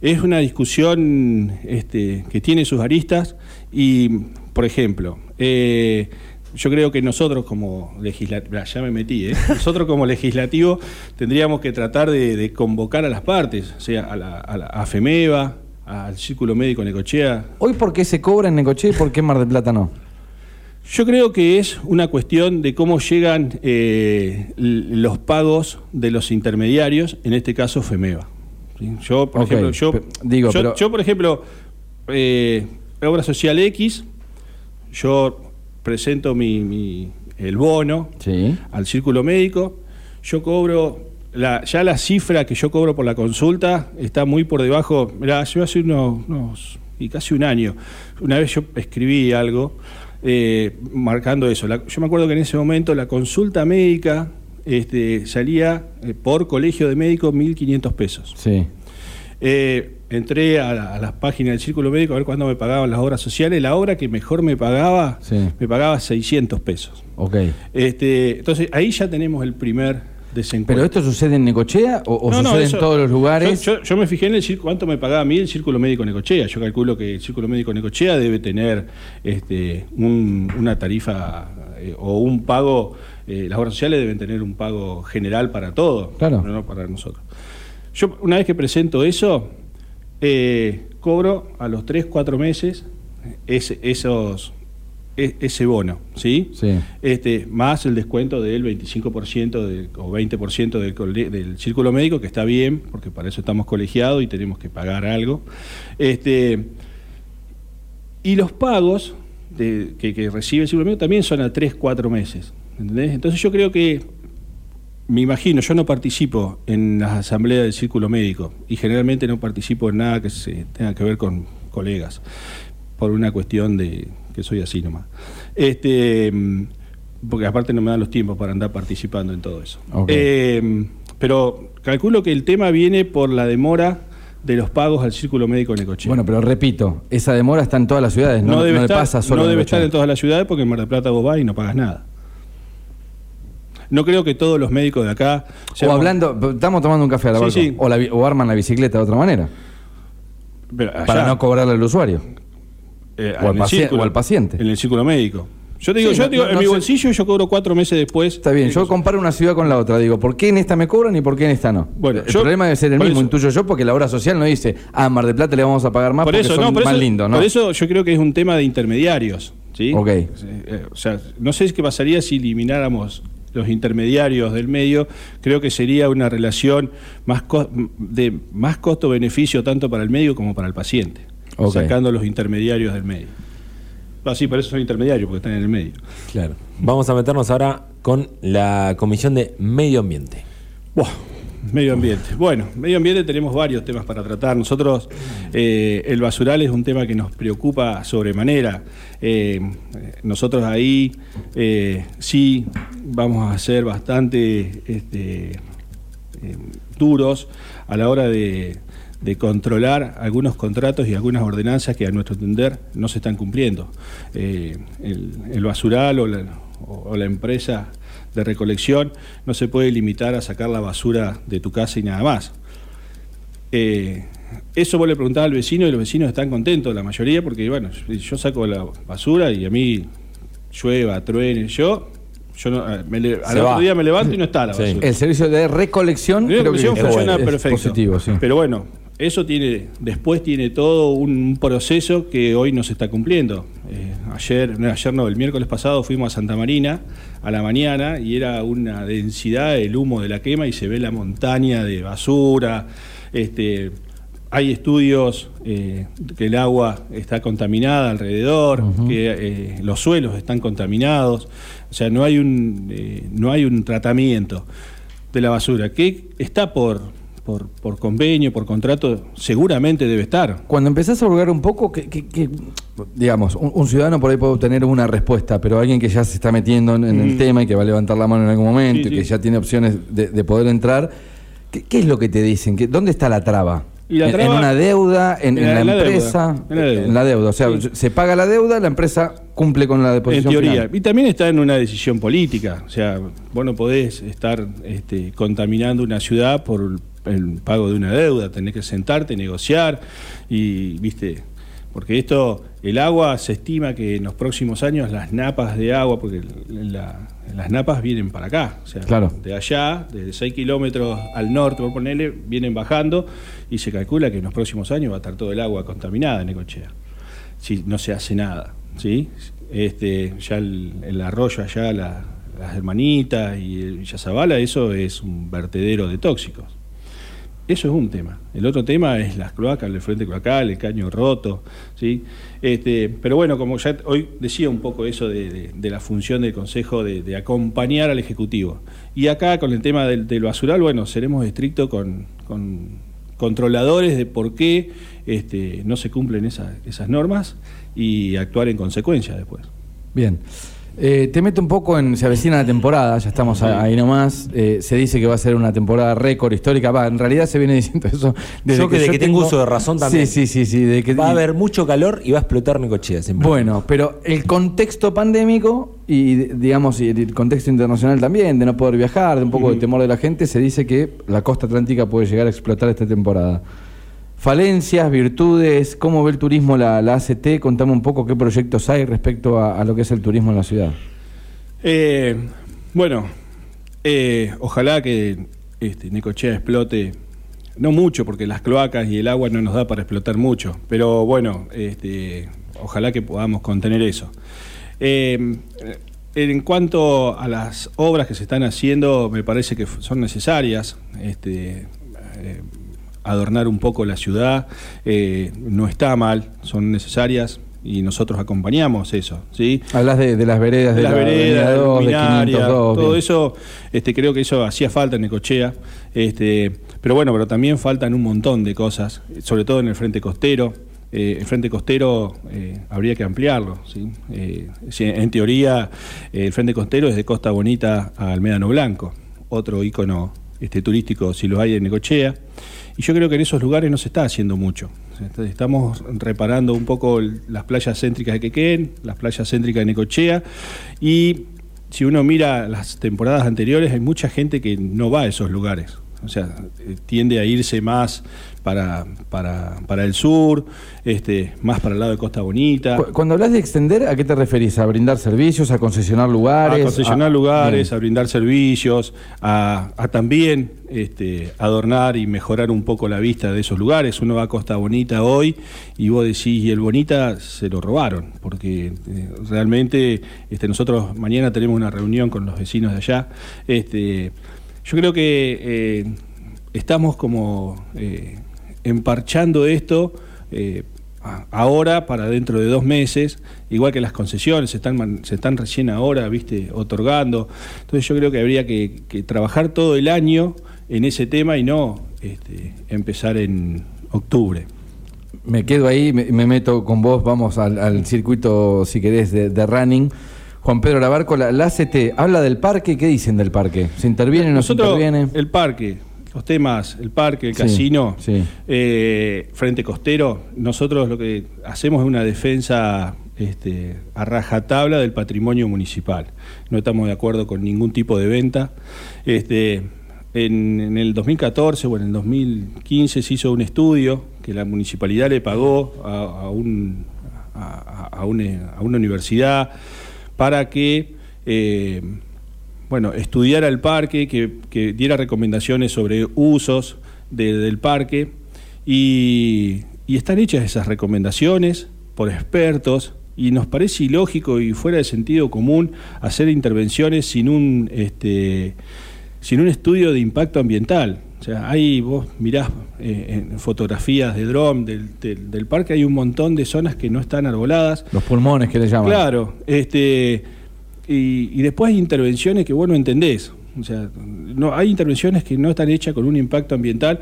es una discusión este, que tiene sus aristas y, por ejemplo, eh, yo creo que nosotros como legislativo, ya me metí, ¿eh? nosotros como legislativo tendríamos que tratar de, de convocar a las partes, o sea, a, la, a, la- a FEMEVA, al Círculo Médico Necochea, Hoy, ¿por qué se cobra en Necoche y por qué Mar del Plata no? Yo creo que es una cuestión de cómo llegan eh, los pagos de los intermediarios, en este caso FEMEVA. ¿sí? Yo, por ejemplo, yo, digo, yo, pero- yo, por ejemplo, eh, obra social X, yo presento mi, mi- el bono Sí. al círculo médico, yo cobro, la, ya la cifra que yo cobro por la consulta está muy por debajo, mirá, yo hace unos, unos- y casi un año, una vez yo escribí algo eh, marcando eso, La- yo me acuerdo que en ese momento la consulta médica este, salía eh, por colegio de médicos 1.500 pesos. Sí. Eh, entré a, la- a las páginas del Círculo Médico a ver cuándo me pagaban las obras sociales. La obra que mejor me pagaba, Sí. me pagaba 600 pesos. Ok. Este, entonces ahí ya tenemos el primer desencuentro. ¿Pero esto sucede en Necochea o, o No, no, sucede eso- en todos los lugares? Yo, yo- yo me fijé en el cuánto me pagaba a mí el Círculo Médico Necochea. Yo calculo que el Círculo Médico Necochea debe tener este, un- una tarifa eh, o un pago. eh, las obras sociales deben tener un pago general para todo, Claro. no para nosotros. Yo, una vez que presento eso, eh, cobro a los 3, 4 meses ese, esos, ese bono, ¿sí? Sí. Este, más el descuento del 25% del- o 20% del, del círculo médico, que está bien, porque para eso estamos colegiados y tenemos que pagar algo. Este, y los pagos de- que, que recibe el círculo médico también son a 3, 4 meses. ¿entendés? Entonces yo creo que, me imagino, yo no participo en las asambleas del círculo médico y generalmente no participo en nada que se tenga que ver con colegas, por una cuestión de que soy así nomás. Este, mm, porque aparte no me dan los tiempos para andar participando en todo eso. Eh, pero calculo que el tema viene por la demora de los pagos al círculo médico Necochea. Bueno, pero repito, esa demora está en todas las ciudades, no, no debe, no estar, pasa solo no en debe Necochea. estar en todas las ciudades porque en Mar del Plata vos vas y no pagas nada. No creo que todos los médicos de acá... O seamos- hablando, estamos tomando un café a la Sí. O, la o arman la bicicleta de otra manera, Pero allá, para no cobrarle al usuario. Eh, o al en el paci- o al paciente. En el círculo médico. Yo te digo, Sí, yo no- te digo, no- en no mi sé. bolsillo yo cobro cuatro meses después. Está bien, yo comparo una ciudad con la otra, digo, ¿por qué en esta me cobran y por qué en esta no? Bueno, el yo- problema debe ser el mismo, eso- intuyo yo, porque la obra social no dice, ah, en Mar del Plata le vamos a pagar más por porque eso, son por más eso, lindos, ¿no? por eso yo creo que es un tema de intermediarios. ¿sí? Ok. Eh, O sea, no sé qué pasaría si elimináramos los intermediarios del medio. Creo que sería una relación más co- de más costo-beneficio tanto para el medio como para el paciente. Sacando los intermediarios del medio. Ah, sí, por eso son intermediarios, porque están en el medio. Claro. Vamos a meternos ahora con la Comisión de Medio Ambiente. Buah, medio ambiente. Bueno, medio ambiente tenemos varios temas para tratar. Nosotros, eh, el basural es un tema que nos preocupa sobremanera. Eh, nosotros ahí eh, sí vamos a ser bastante este, duros a la hora de, de controlar algunos contratos y algunas ordenanzas que a nuestro entender no se están cumpliendo. Eh, el, el basural o la, o- la empresa de recolección no se puede limitar a sacar la basura de tu casa y nada más. Eh, eso vos le preguntás al vecino y los vecinos están contentos, la mayoría, porque bueno, yo saco la basura y a mí llueva, truene, yo, yo no, eh, me al otro va. día me levanto y no está la Sí. basura. El servicio de recolección, creo que recolección es- funciona es perfecto. positivo, sí. Pero bueno, eso tiene, después tiene todo un proceso que hoy no se está cumpliendo. Eh, ayer, no, ayer no, el miércoles pasado fuimos a Santa Marina a la mañana y era una densidad el humo de la quema y se ve la montaña de basura. Este, hay estudios eh, que el agua está contaminada alrededor, que eh, los suelos están contaminados, o sea, no hay un, no hay un tratamiento de la basura, que está por, por, por convenio, por contrato, seguramente debe estar. Cuando empezás a hurgar un poco, que, que- que, digamos, un, un ciudadano por ahí puede obtener una respuesta, pero alguien que ya se está metiendo en, en el Mm. tema y que va a levantar la mano en algún momento Sí, y que sí. ya tiene opciones de, de poder entrar, ¿qué, qué es lo que te dicen? ¿Qué- ¿Dónde está la traba? Y la ¿En, traba- en una deuda? ¿En, en en la- la, en la deuda, empresa? en la deuda. En la deuda. O sea, Sí. se paga la deuda, la empresa cumple con la En deposición teoría. final. Y también está en una decisión política. O sea, vos no podés estar este, contaminando una ciudad por el, pago de una deuda. Tenés que sentarte, negociar y, viste, porque esto, el agua se estima que en los próximos años las napas de agua, porque la- las napas vienen para acá. O sea, Claro. de allá, desde 6 kilómetros al norte, por ponerle, vienen bajando y se calcula que en los próximos años va a estar todo el agua contaminada en Necochea si no se hace nada, ¿sí? Este, ya el, el arroyo allá, la- las hermanitas y el Yazabala, eso es un vertedero de tóxicos. Eso es un tema. El otro tema es las cloacas, el frente cloacal, el caño roto, ¿sí? Este, pero bueno, como ya hoy decía un poco eso de, la función del Consejo de, acompañar al Ejecutivo. Y acá con el tema del, del basural, bueno, seremos estrictos con, con controladores de por qué este, no se cumplen esa- esas normas y actuar en consecuencia después. Bien. Eh, te meto un poco en. Se avecina la temporada, ya estamos ahí nomás. Eh, se dice que va a ser una temporada récord histórica. Va, en realidad se viene diciendo eso desde Yo que de que tengo uso de razón también. Sí, sí, sí. sí de que, Va a haber mucho calor y va a explotar Necochea siempre. Bueno, pero el contexto pandémico y, digamos, y el contexto internacional también, de no poder viajar, de un poco de temor de la gente, se dice que la costa atlántica puede llegar a explotar esta temporada. Falencias, virtudes, ¿cómo ve el turismo la, la ACT? Contame un poco qué proyectos hay respecto a, a lo que es el turismo en la ciudad. Eh, bueno, eh, ojalá que este, Necochea explote, no mucho, porque las cloacas y el agua no nos da para explotar mucho, pero bueno, este, ojalá que podamos contener eso. Eh, en cuanto a las obras que se están haciendo, me parece que son necesarias. Este, adornar un poco la ciudad eh, no está mal, son necesarias y nosotros acompañamos eso, ¿sí? Hablas de, de las veredas de las la veredas, Avenida la 2, de luminaria, 502, todo bien. eso, este, creo que eso hacía falta en Necochea, este, pero bueno, pero también faltan un montón de cosas, sobre todo en el frente costero. Eh, el frente costero eh, habría que ampliarlo, ¿sí? Eh, en teoría el frente costero es de Costa Bonita a Almédano Blanco, otro ícono este, turístico si lo hay en Necochea. Y yo creo que en esos lugares no se está haciendo mucho. Sea, Estamos reparando un poco las playas céntricas de Quequén, las playas céntricas de Necochea. Y si uno mira las temporadas anteriores, hay mucha gente que no va a esos lugares. O sea, eh, tiende a irse más para, para, para el sur, este, más para el lado de Costa Bonita. Cu- Cuando hablas de extender, ¿a qué te referís? ¿A brindar servicios, a concesionar lugares? a concesionar a- lugares, Bien. a brindar servicios, a, a también este, adornar y mejorar un poco la vista de esos lugares. Uno va a Costa Bonita hoy y vos decís, y el Bonita se lo robaron, porque eh, realmente este, nosotros mañana tenemos una reunión con los vecinos de allá. Este, yo creo que eh, estamos como eh, emparchando esto. eh, ahora para dentro de dos meses, igual que las concesiones se están, se están recién ahora, viste, otorgando. Entonces yo creo que habría que, que trabajar todo el año en ese tema y no este, empezar en octubre. Me quedo ahí, me, me meto con vos, vamos al, al circuito, si querés, de, de running. Juan Pedro Labarco, la, la ACT, habla del parque, ¿qué dicen del parque? ¿Se interviene o no se interviene? el parque, los temas, el parque, el Sí, casino, sí. eh, frente costero, nosotros lo que hacemos es una defensa este, a rajatabla del patrimonio municipal. No estamos de acuerdo con ningún tipo de venta. Este, en, en el 2014 o en el 2015 se hizo un estudio que la municipalidad le pagó a, a un- a- a- a una, a una universidad para que eh, bueno, estudiara el parque, que, que diera recomendaciones sobre usos de- del parque y, y están hechas esas recomendaciones por expertos y nos parece ilógico y fuera de sentido común hacer intervenciones sin un este, sin un estudio de impacto ambiental. O sea, ahí vos mirás eh, en fotografías de dron del, del- del parque, hay un montón de zonas que no están arboladas. Los pulmones que le llaman. Claro, este, y, y después hay intervenciones que vos no entendés. O sea, no, hay intervenciones que no están hechas con un impacto ambiental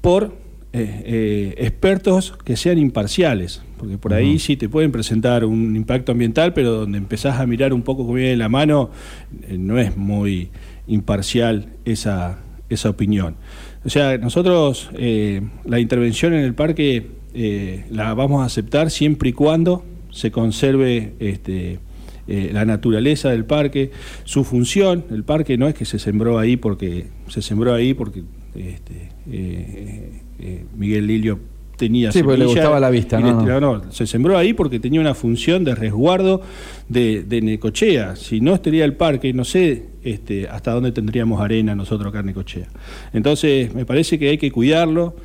por eh, eh, expertos que sean imparciales, porque por ahí sí te pueden presentar un impacto ambiental, pero donde empezás a mirar un poco como viene la mano, eh, no es muy imparcial esa, esa opinión. O sea, nosotros la intervención en el parque la vamos a aceptar siempre y cuando se conserve este, eh, la naturaleza del parque, su función. El parque no es que se sembró ahí porque se sembró ahí porque este, eh, eh, Miguel Lilio tenía Sí, porque le gustaba la vista, ¿no? le- no, se sembró ahí porque tenía una función de resguardo de, de Necochea. Si no estaría el parque, no sé este, hasta dónde tendríamos arena nosotros acá en Necochea. Entonces, me parece que hay que cuidarlo,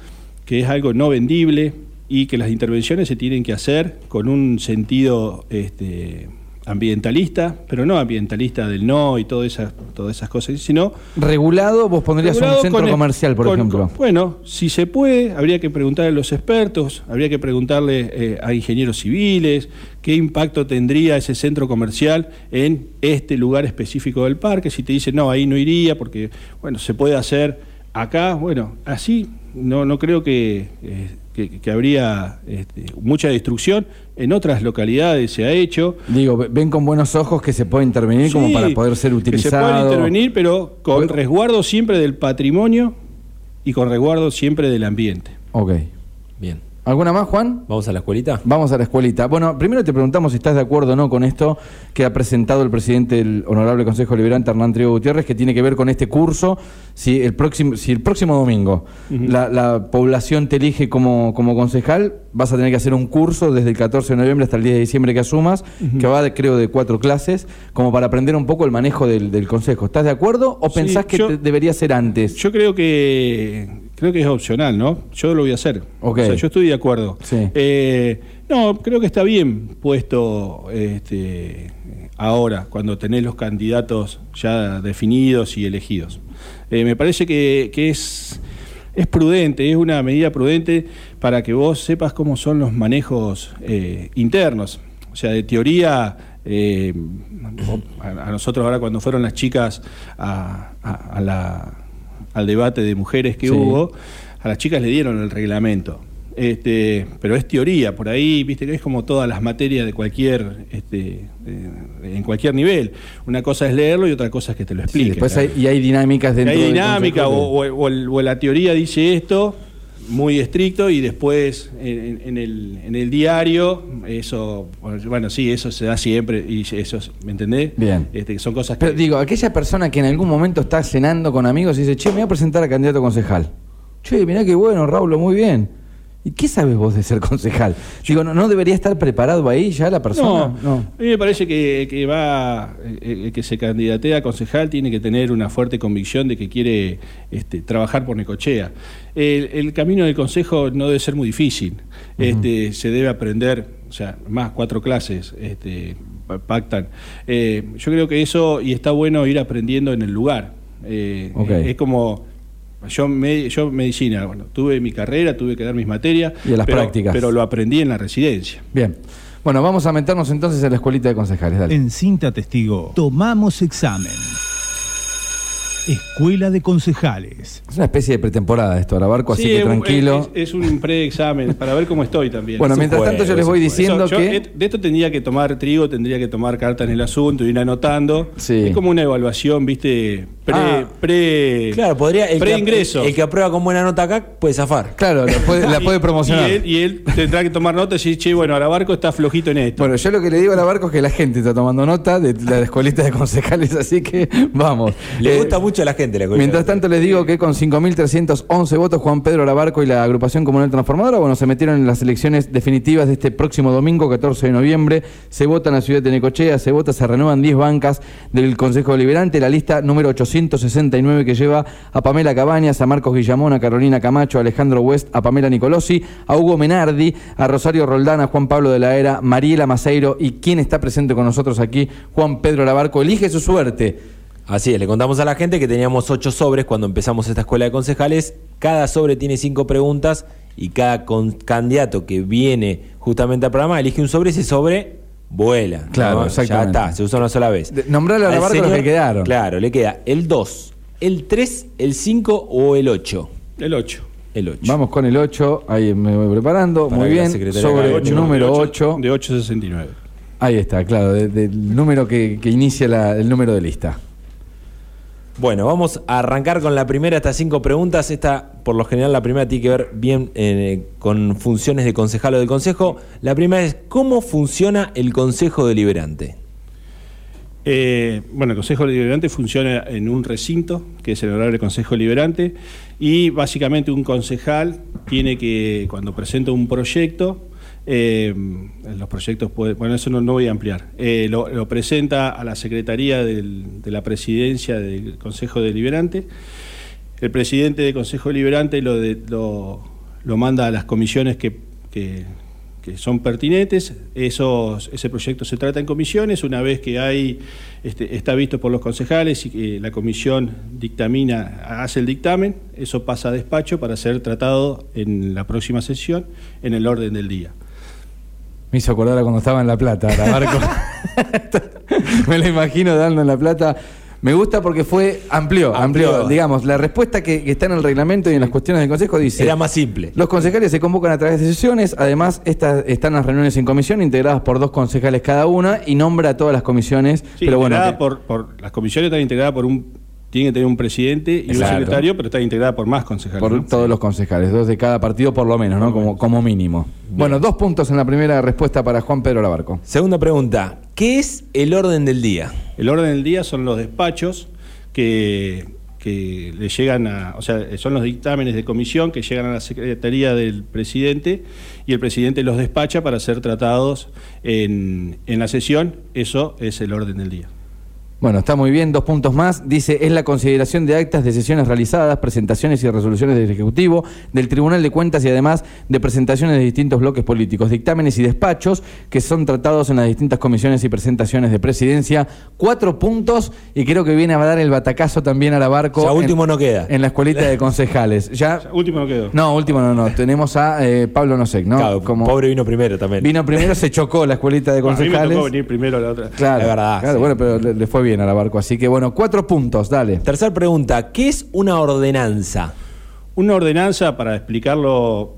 que es algo no vendible y que las intervenciones se tienen que hacer con un sentido este, ambientalista, pero no ambientalista del no y todas esas, todas esas cosas, sino Regulado, vos pondrías Regulado un centro el- comercial, por con- ejemplo. con- bueno, si se puede, habría que preguntarle a los expertos, habría que preguntarle eh, a ingenieros civiles qué impacto tendría ese centro comercial en este lugar específico del parque. Si te dicen, no, ahí no iría, porque, bueno, se puede hacer acá, bueno, así no, no creo que, eh, que, que habría este, mucha destrucción. En otras localidades se ha hecho. Digo, ve- ven con buenos ojos que se puede intervenir como Sí, para poder ser Que se utilizado. pueden intervenir, pero con resguardo siempre del patrimonio y con resguardo siempre del ambiente. Ok. Bien. ¿Alguna más, Juan? ¿Vamos a la escuelita? Vamos a la escuelita. Bueno, primero te preguntamos si estás de acuerdo o no con esto que ha presentado el presidente del Honorable Consejo Liberante, Hernán Trigo Gutiérrez, que tiene que ver con este curso. Si el próximo, si el próximo domingo la, la población te elige como, como concejal, vas a tener que hacer un curso desde el 14 de noviembre hasta el 10 de diciembre que asumas, que va, de, creo, de cuatro clases, como para aprender un poco el manejo del, del Consejo. ¿Estás de acuerdo o Sí, pensás que te- debería ser antes? Yo creo que creo que es opcional, ¿no? Yo lo voy a hacer. Ok. O sea, yo estoy de acuerdo. Sí. Eh, no, creo que está bien puesto este, ahora, cuando tenés los candidatos ya definidos y elegidos. Eh, me parece que, que es, es prudente, es una medida prudente para que vos sepas cómo son los manejos eh, internos. O sea, de teoría, eh, a, a nosotros ahora cuando fueron las chicas a, a- a la- al debate de mujeres que Sí. hubo, a las chicas le dieron el reglamento. Este, pero es teoría, por ahí, viste que es como todas las materias de cualquier, este, eh, en cualquier nivel. Una cosa es leerlo y otra cosa es que te lo Sí, expliquen. después hay, y hay dinámicas Y dentro hay del dinámica o, que- o- o el- o la teoría dice esto muy estricto y después en, en el, en el diario eso bueno sí eso se da siempre y eso es- me entendés Bien. este, son cosas que Pero digo, aquella persona que en algún momento está cenando con amigos y dice, che, me voy a presentar a candidato a concejal. Che, mirá qué bueno, Raúl, muy bien. ¿Y qué sabes vos de ser concejal? Digo, ¿no, no debería estar preparado ahí ya la persona? no, a mí me parece que, que va eh, que se candidatea a concejal tiene que tener una fuerte convicción de que quiere este, trabajar por Necochea. El, el camino del consejo no debe ser muy difícil. este, se debe aprender, o sea, más cuatro clases este, pa- pactan. Eh, yo creo que eso, y está bueno ir aprendiendo en el lugar. Eh, Ok. Es como... Yo, me, yo medicina, bueno, tuve mi carrera, tuve que dar mis materias, Y las pero, prácticas. pero lo aprendí en la residencia. Bien. Bueno, vamos a meternos entonces en la escuelita de concejales. Dale. En Cinta Testigo, tomamos examen. Escuela de Concejales. Es una especie de pretemporada esto, ahora barco, así Sí, que es tranquilo. Es, es un preexamen para ver cómo estoy también. bueno, es mientras tanto yo les es voy diciendo Eso, yo, que... de esto tendría que tomar trigo, tendría que tomar cartas en el asunto, ir anotando. Sí. Es como una evaluación, viste, pre, Ah. pre, Claro, podría. El que, pre-ingreso. el que aprueba con buena nota acá puede zafar. Claro, la puede, la puede Y- promocionar. Y él, y él tendrá que tomar nota y decir, che, bueno, ahora Barco está flojito en esto. Bueno, yo lo que le digo a la Barco es que la gente está tomando nota de la escuelita de concejales, así que vamos. Le Eh, gusta mucho la. Mientras tanto les digo que con 5.311 votos Juan Pedro Arabarco y la agrupación comunal transformadora, bueno, se metieron en las elecciones definitivas de este próximo domingo, 14 de noviembre. Se vota en la ciudad de Necochea, se vota, se renuevan 10 bancas del Consejo Deliberante. La lista número 869 que lleva a Pamela Cabañas, a Marcos Guillamón, a Carolina Camacho, a Alejandro West, a Pamela Nicolosi, a Hugo Menardi, a Rosario Roldán, a Juan Pablo de la Era, Mariela Maceiro y quien está presente con nosotros aquí, Juan Pedro Arabarco. Elige su suerte. Así es, le contamos a la gente que teníamos ocho sobres cuando empezamos esta escuela de concejales. Cada sobre tiene cinco preguntas y cada con- candidato que viene justamente al programa elige un sobre. Ese sobre vuela. Claro, ¿no? exactamente. Ya está, se usa una sola vez. Nombrale a la barca los señor- que quedaron. Claro, le queda el 2, el 3, el 5 o el 8. El 8. El 8. Vamos con el 8, ahí me voy preparando. Para Muy bien, sobre el ocho, número de 8. De 869. Ahí está, claro, de- del número que, que inicia la- el número de lista. Bueno, vamos a arrancar con la primera, estas cinco preguntas. Esta, por lo general, la primera tiene que ver bien eh, con funciones de concejal o del consejo. La primera es, ¿cómo funciona el consejo deliberante? Eh, bueno, el Consejo Deliberante funciona en un recinto, que es el honorable Consejo Deliberante, y básicamente un concejal tiene que, cuando presenta un proyecto, eh, los proyectos, puede- bueno, eso no, no voy a ampliar, eh, lo, presenta a la Secretaría del- de la Presidencia del Consejo Deliberante, el presidente del Consejo Deliberante lo, de- lo, lo manda a las comisiones que, que- que son pertinentes. Esos, ese proyecto se trata en comisiones. Una vez que hay este, está visto por los concejales y que la comisión dictamina, hace el dictamen, eso pasa a despacho para ser tratado en la próxima sesión en el orden del día. Me hizo acordar a cuando estaba en La Plata, la barco. Me lo imagino dando en La Plata. Me gusta porque fue amplió, amplió. Amplió. Digamos, la respuesta que, que está en el reglamento y en las cuestiones del Consejo dice... Era más simple. Los concejales se convocan a través de sesiones, además estas están las reuniones en comisión integradas por dos concejales cada una y nombra a todas las comisiones, Sí, pero bueno, que- por, por- las comisiones están integradas por un, tienen que tener un presidente y Exacto. un secretario, pero está integrada por más concejales. por ¿no? todos los concejales, dos de cada partido por lo menos, ¿no? Como, como mínimo. Bueno, dos puntos en la primera respuesta para Juan Pedro Labarco. Segunda pregunta, ¿qué es el orden del día? El orden del día son los despachos que, que le llegan a, o sea, son los dictámenes de comisión que llegan a la Secretaría del presidente y el presidente los despacha para ser tratados en, en la sesión. Eso es el orden del día. Bueno, está muy bien, dos puntos más. Dice, es la consideración de actas de sesiones realizadas, presentaciones y resoluciones del Ejecutivo, del Tribunal de Cuentas y además de presentaciones de distintos bloques políticos, dictámenes y despachos que son tratados en las distintas comisiones y presentaciones de presidencia. Cuatro puntos y creo que viene a dar el batacazo también a la barco. Ya último en, no queda. En la escuelita de concejales. Ya, O sea, último no quedó. no, último no, no. Tenemos a eh, Pablo Nosek, ¿no? Claro, pobre vino primero también. Vino primero, se chocó la escuelita de Bueno, a mí me concejales. tocó venir primero a la otra. Claro, Es verdad, claro, sí. bueno, pero le, le fue bien a la barco. Así que bueno, cuatro puntos, dale. Tercer pregunta, ¿qué es una ordenanza? Una ordenanza, para explicarlo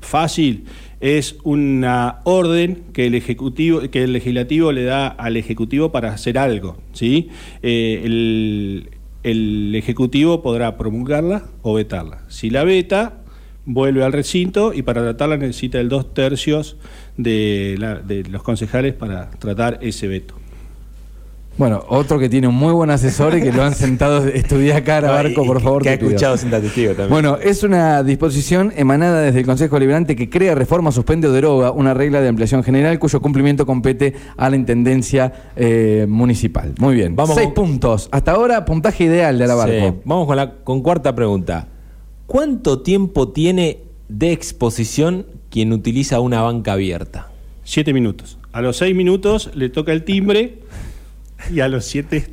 fácil, es una orden que el ejecutivo, que el legislativo le da al ejecutivo para hacer algo, ¿sí? Eh, el, el ejecutivo podrá promulgarla o vetarla. Si la veta, vuelve al recinto y para tratarla necesita el dos tercios de, la- de los concejales para tratar ese veto. Bueno, otro que tiene un muy buen asesor y que lo han sentado a estudiar acá a la barco, por favor. Que ha te escuchado sin testigo también. Bueno, es una disposición emanada desde el Consejo Liberante que crea, reforma, suspende o deroga una regla de ampliación general cuyo cumplimiento compete a la Intendencia eh, Municipal. Muy bien. Vamos Seis con- puntos. Hasta ahora, puntaje ideal de la barco. Sí. Vamos con la con cuarta pregunta. ¿Cuánto tiempo tiene de exposición quien utiliza una banca abierta? Siete minutos. A los seis minutos le toca el timbre y a los siete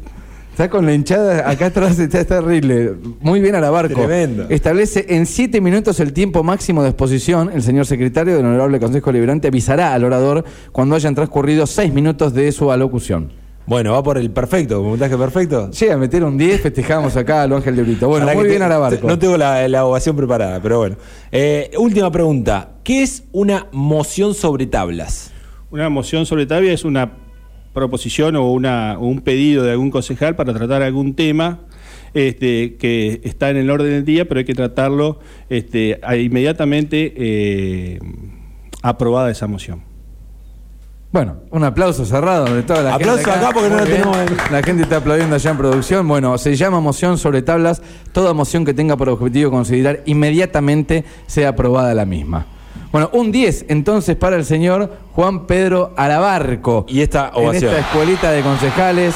Está con la hinchada acá atrás, está terrible. Muy bien a la barco. Tremendo. Establece en siete minutos el tiempo máximo de exposición. El señor secretario del Honorable Consejo Liberante avisará al orador cuando hayan transcurrido seis minutos de su alocución. Bueno, va por el perfecto, puntaje perfecto. Llega a meter un 10, festejamos acá a lo Ángel de Brito. Bueno, Ahora muy bien te- a la barco. No tengo la, la ovación preparada, pero bueno. Eh, última pregunta. ¿Qué es una moción sobre tablas? Una moción sobre tabla es una proposición o, una, o un pedido de algún concejal para tratar algún tema este, que está en el orden del día, pero hay que tratarlo este, inmediatamente eh, aprobada esa moción. Bueno, un aplauso cerrado de toda la Aplauso gente. acá porque no bien. tenemos en- La gente está aplaudiendo allá en producción. Bueno, se llama moción sobre tablas. Toda moción que tenga por objetivo considerar inmediatamente sea aprobada la misma. Bueno, un 10 entonces para el señor Juan Pedro Arabarco. Y esta En ovación. esta escuelita de concejales.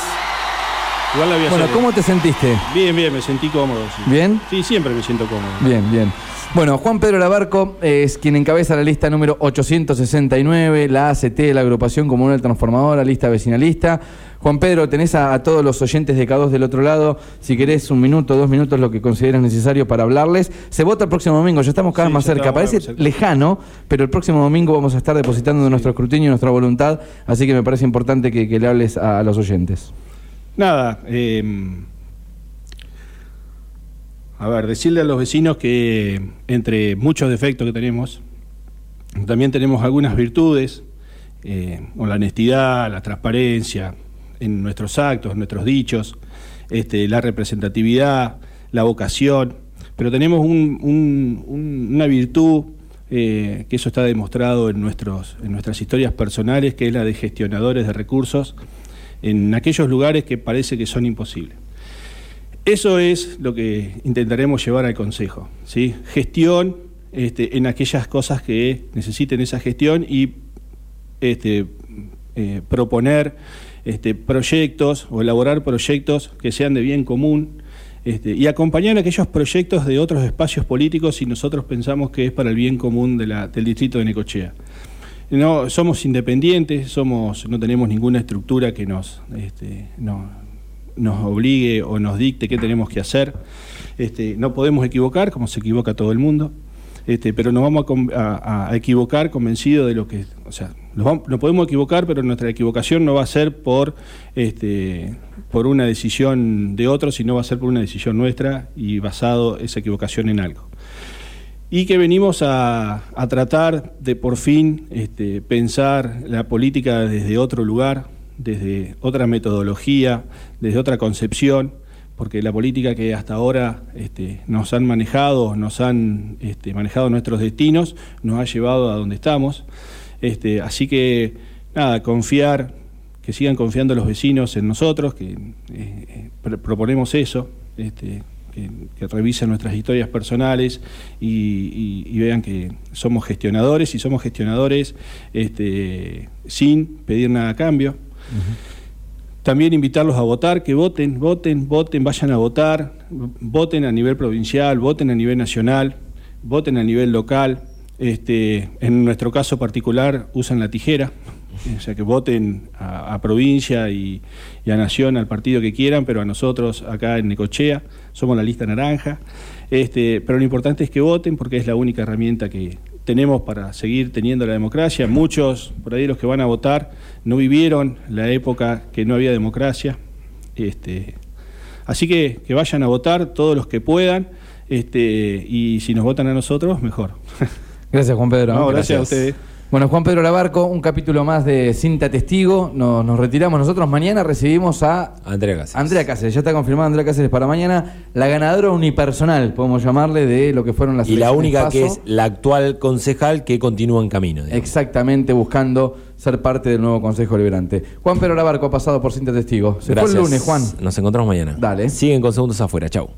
Igual la voy a Bueno, hacer- ¿cómo te sentiste? Bien, bien, me sentí cómodo. sí. ¿Bien? Sí, siempre me siento cómodo. Bien, bien. Bueno, Juan Pedro Labarco es quien encabeza la lista número 869, la ACT, la agrupación comunal transformadora, lista vecinalista. Juan Pedro, tenés a, a todos los oyentes de K2 del otro lado. Si querés un minuto, dos minutos, lo que consideras necesario para hablarles. Se vota el próximo domingo, ya estamos cada vez Sí, más cerca. Parece cerca. lejano, pero el próximo domingo vamos a estar depositando nuestro escrutinio y nuestra voluntad. Así que me parece importante que, que le hables a, a los oyentes. Nada, eh, a ver, decirle a los vecinos que entre muchos defectos que tenemos, también tenemos algunas virtudes, eh, la honestidad, la transparencia en nuestros actos, en nuestros dichos, este, la representatividad, la vocación, pero tenemos un- un- un- una virtud eh, que eso está demostrado en, nuestros, en nuestras historias personales, que es la de gestionadores de recursos en aquellos lugares que parece que son imposibles. Eso es lo que intentaremos llevar al Consejo, ¿sí? Gestión este, en aquellas cosas que necesiten esa gestión y este, eh, proponer este, proyectos o elaborar proyectos que sean de bien común y acompañar aquellos proyectos de otros espacios políticos si nosotros pensamos que es para el bien común del distrito de Necochea. No, somos independientes, somos, no tenemos ninguna estructura que nos, no- nos obligue o nos dicte qué tenemos que hacer. Este, no podemos equivocar, como se equivoca todo el mundo, este, pero nos vamos a equivocar convencidos de lo que, o sea, nos, podemos equivocar, pero nuestra equivocación no va a ser por, este, por una decisión de otro, sino va a ser por una decisión nuestra y basado esa equivocación en algo y que venimos a, tratar de por fin pensar la política desde otro lugar, desde otra metodología, desde otra concepción, porque la política que hasta ahora este, nos han manejado, nos han este, manejado nuestros destinos, nos ha llevado a donde estamos. Este, así que, nada, confiar, que sigan confiando los vecinos en nosotros, que eh, eh, pr- proponemos eso, que, revisen nuestras historias personales y, vean que somos gestionadores y somos gestionadores sin pedir nada a cambio. También invitarlos a votar, que voten, voten, voten, vayan a votar, voten a nivel provincial, voten a nivel nacional, voten a nivel local. Este, en nuestro caso particular usan la tijera, o sea que voten a, provincia y, y a nación, al partido que quieran, pero a nosotros acá en Necochea somos la lista naranja. Este, pero lo importante es que voten porque es la única herramienta que tenemos para seguir teniendo la democracia. Muchos, por ahí los que van a votar, no vivieron la época que no había democracia. Este, así que que vayan a votar todos los que puedan este, y si nos votan a nosotros, mejor. Gracias, Juan Pedro. No, gracias a ustedes. Bueno, Juan Pedro Labarco, un capítulo más de Cinta Testigo. Nos, nos retiramos nosotros. Mañana recibimos a Andrea Cáceres. Andrea Cáceres. Ya está confirmada Andrea Cáceres para mañana. La ganadora unipersonal, podemos llamarle, de lo que fueron las Y la única que es la actual concejal que continúa en camino. digamos. Exactamente, buscando ser parte del nuevo Consejo Liberante. Juan Pedro Labarco ha pasado por Cinta Testigo. Se Gracias. fue el lunes, Juan. Nos encontramos mañana. Dale. Siguen con segundos afuera. Chau.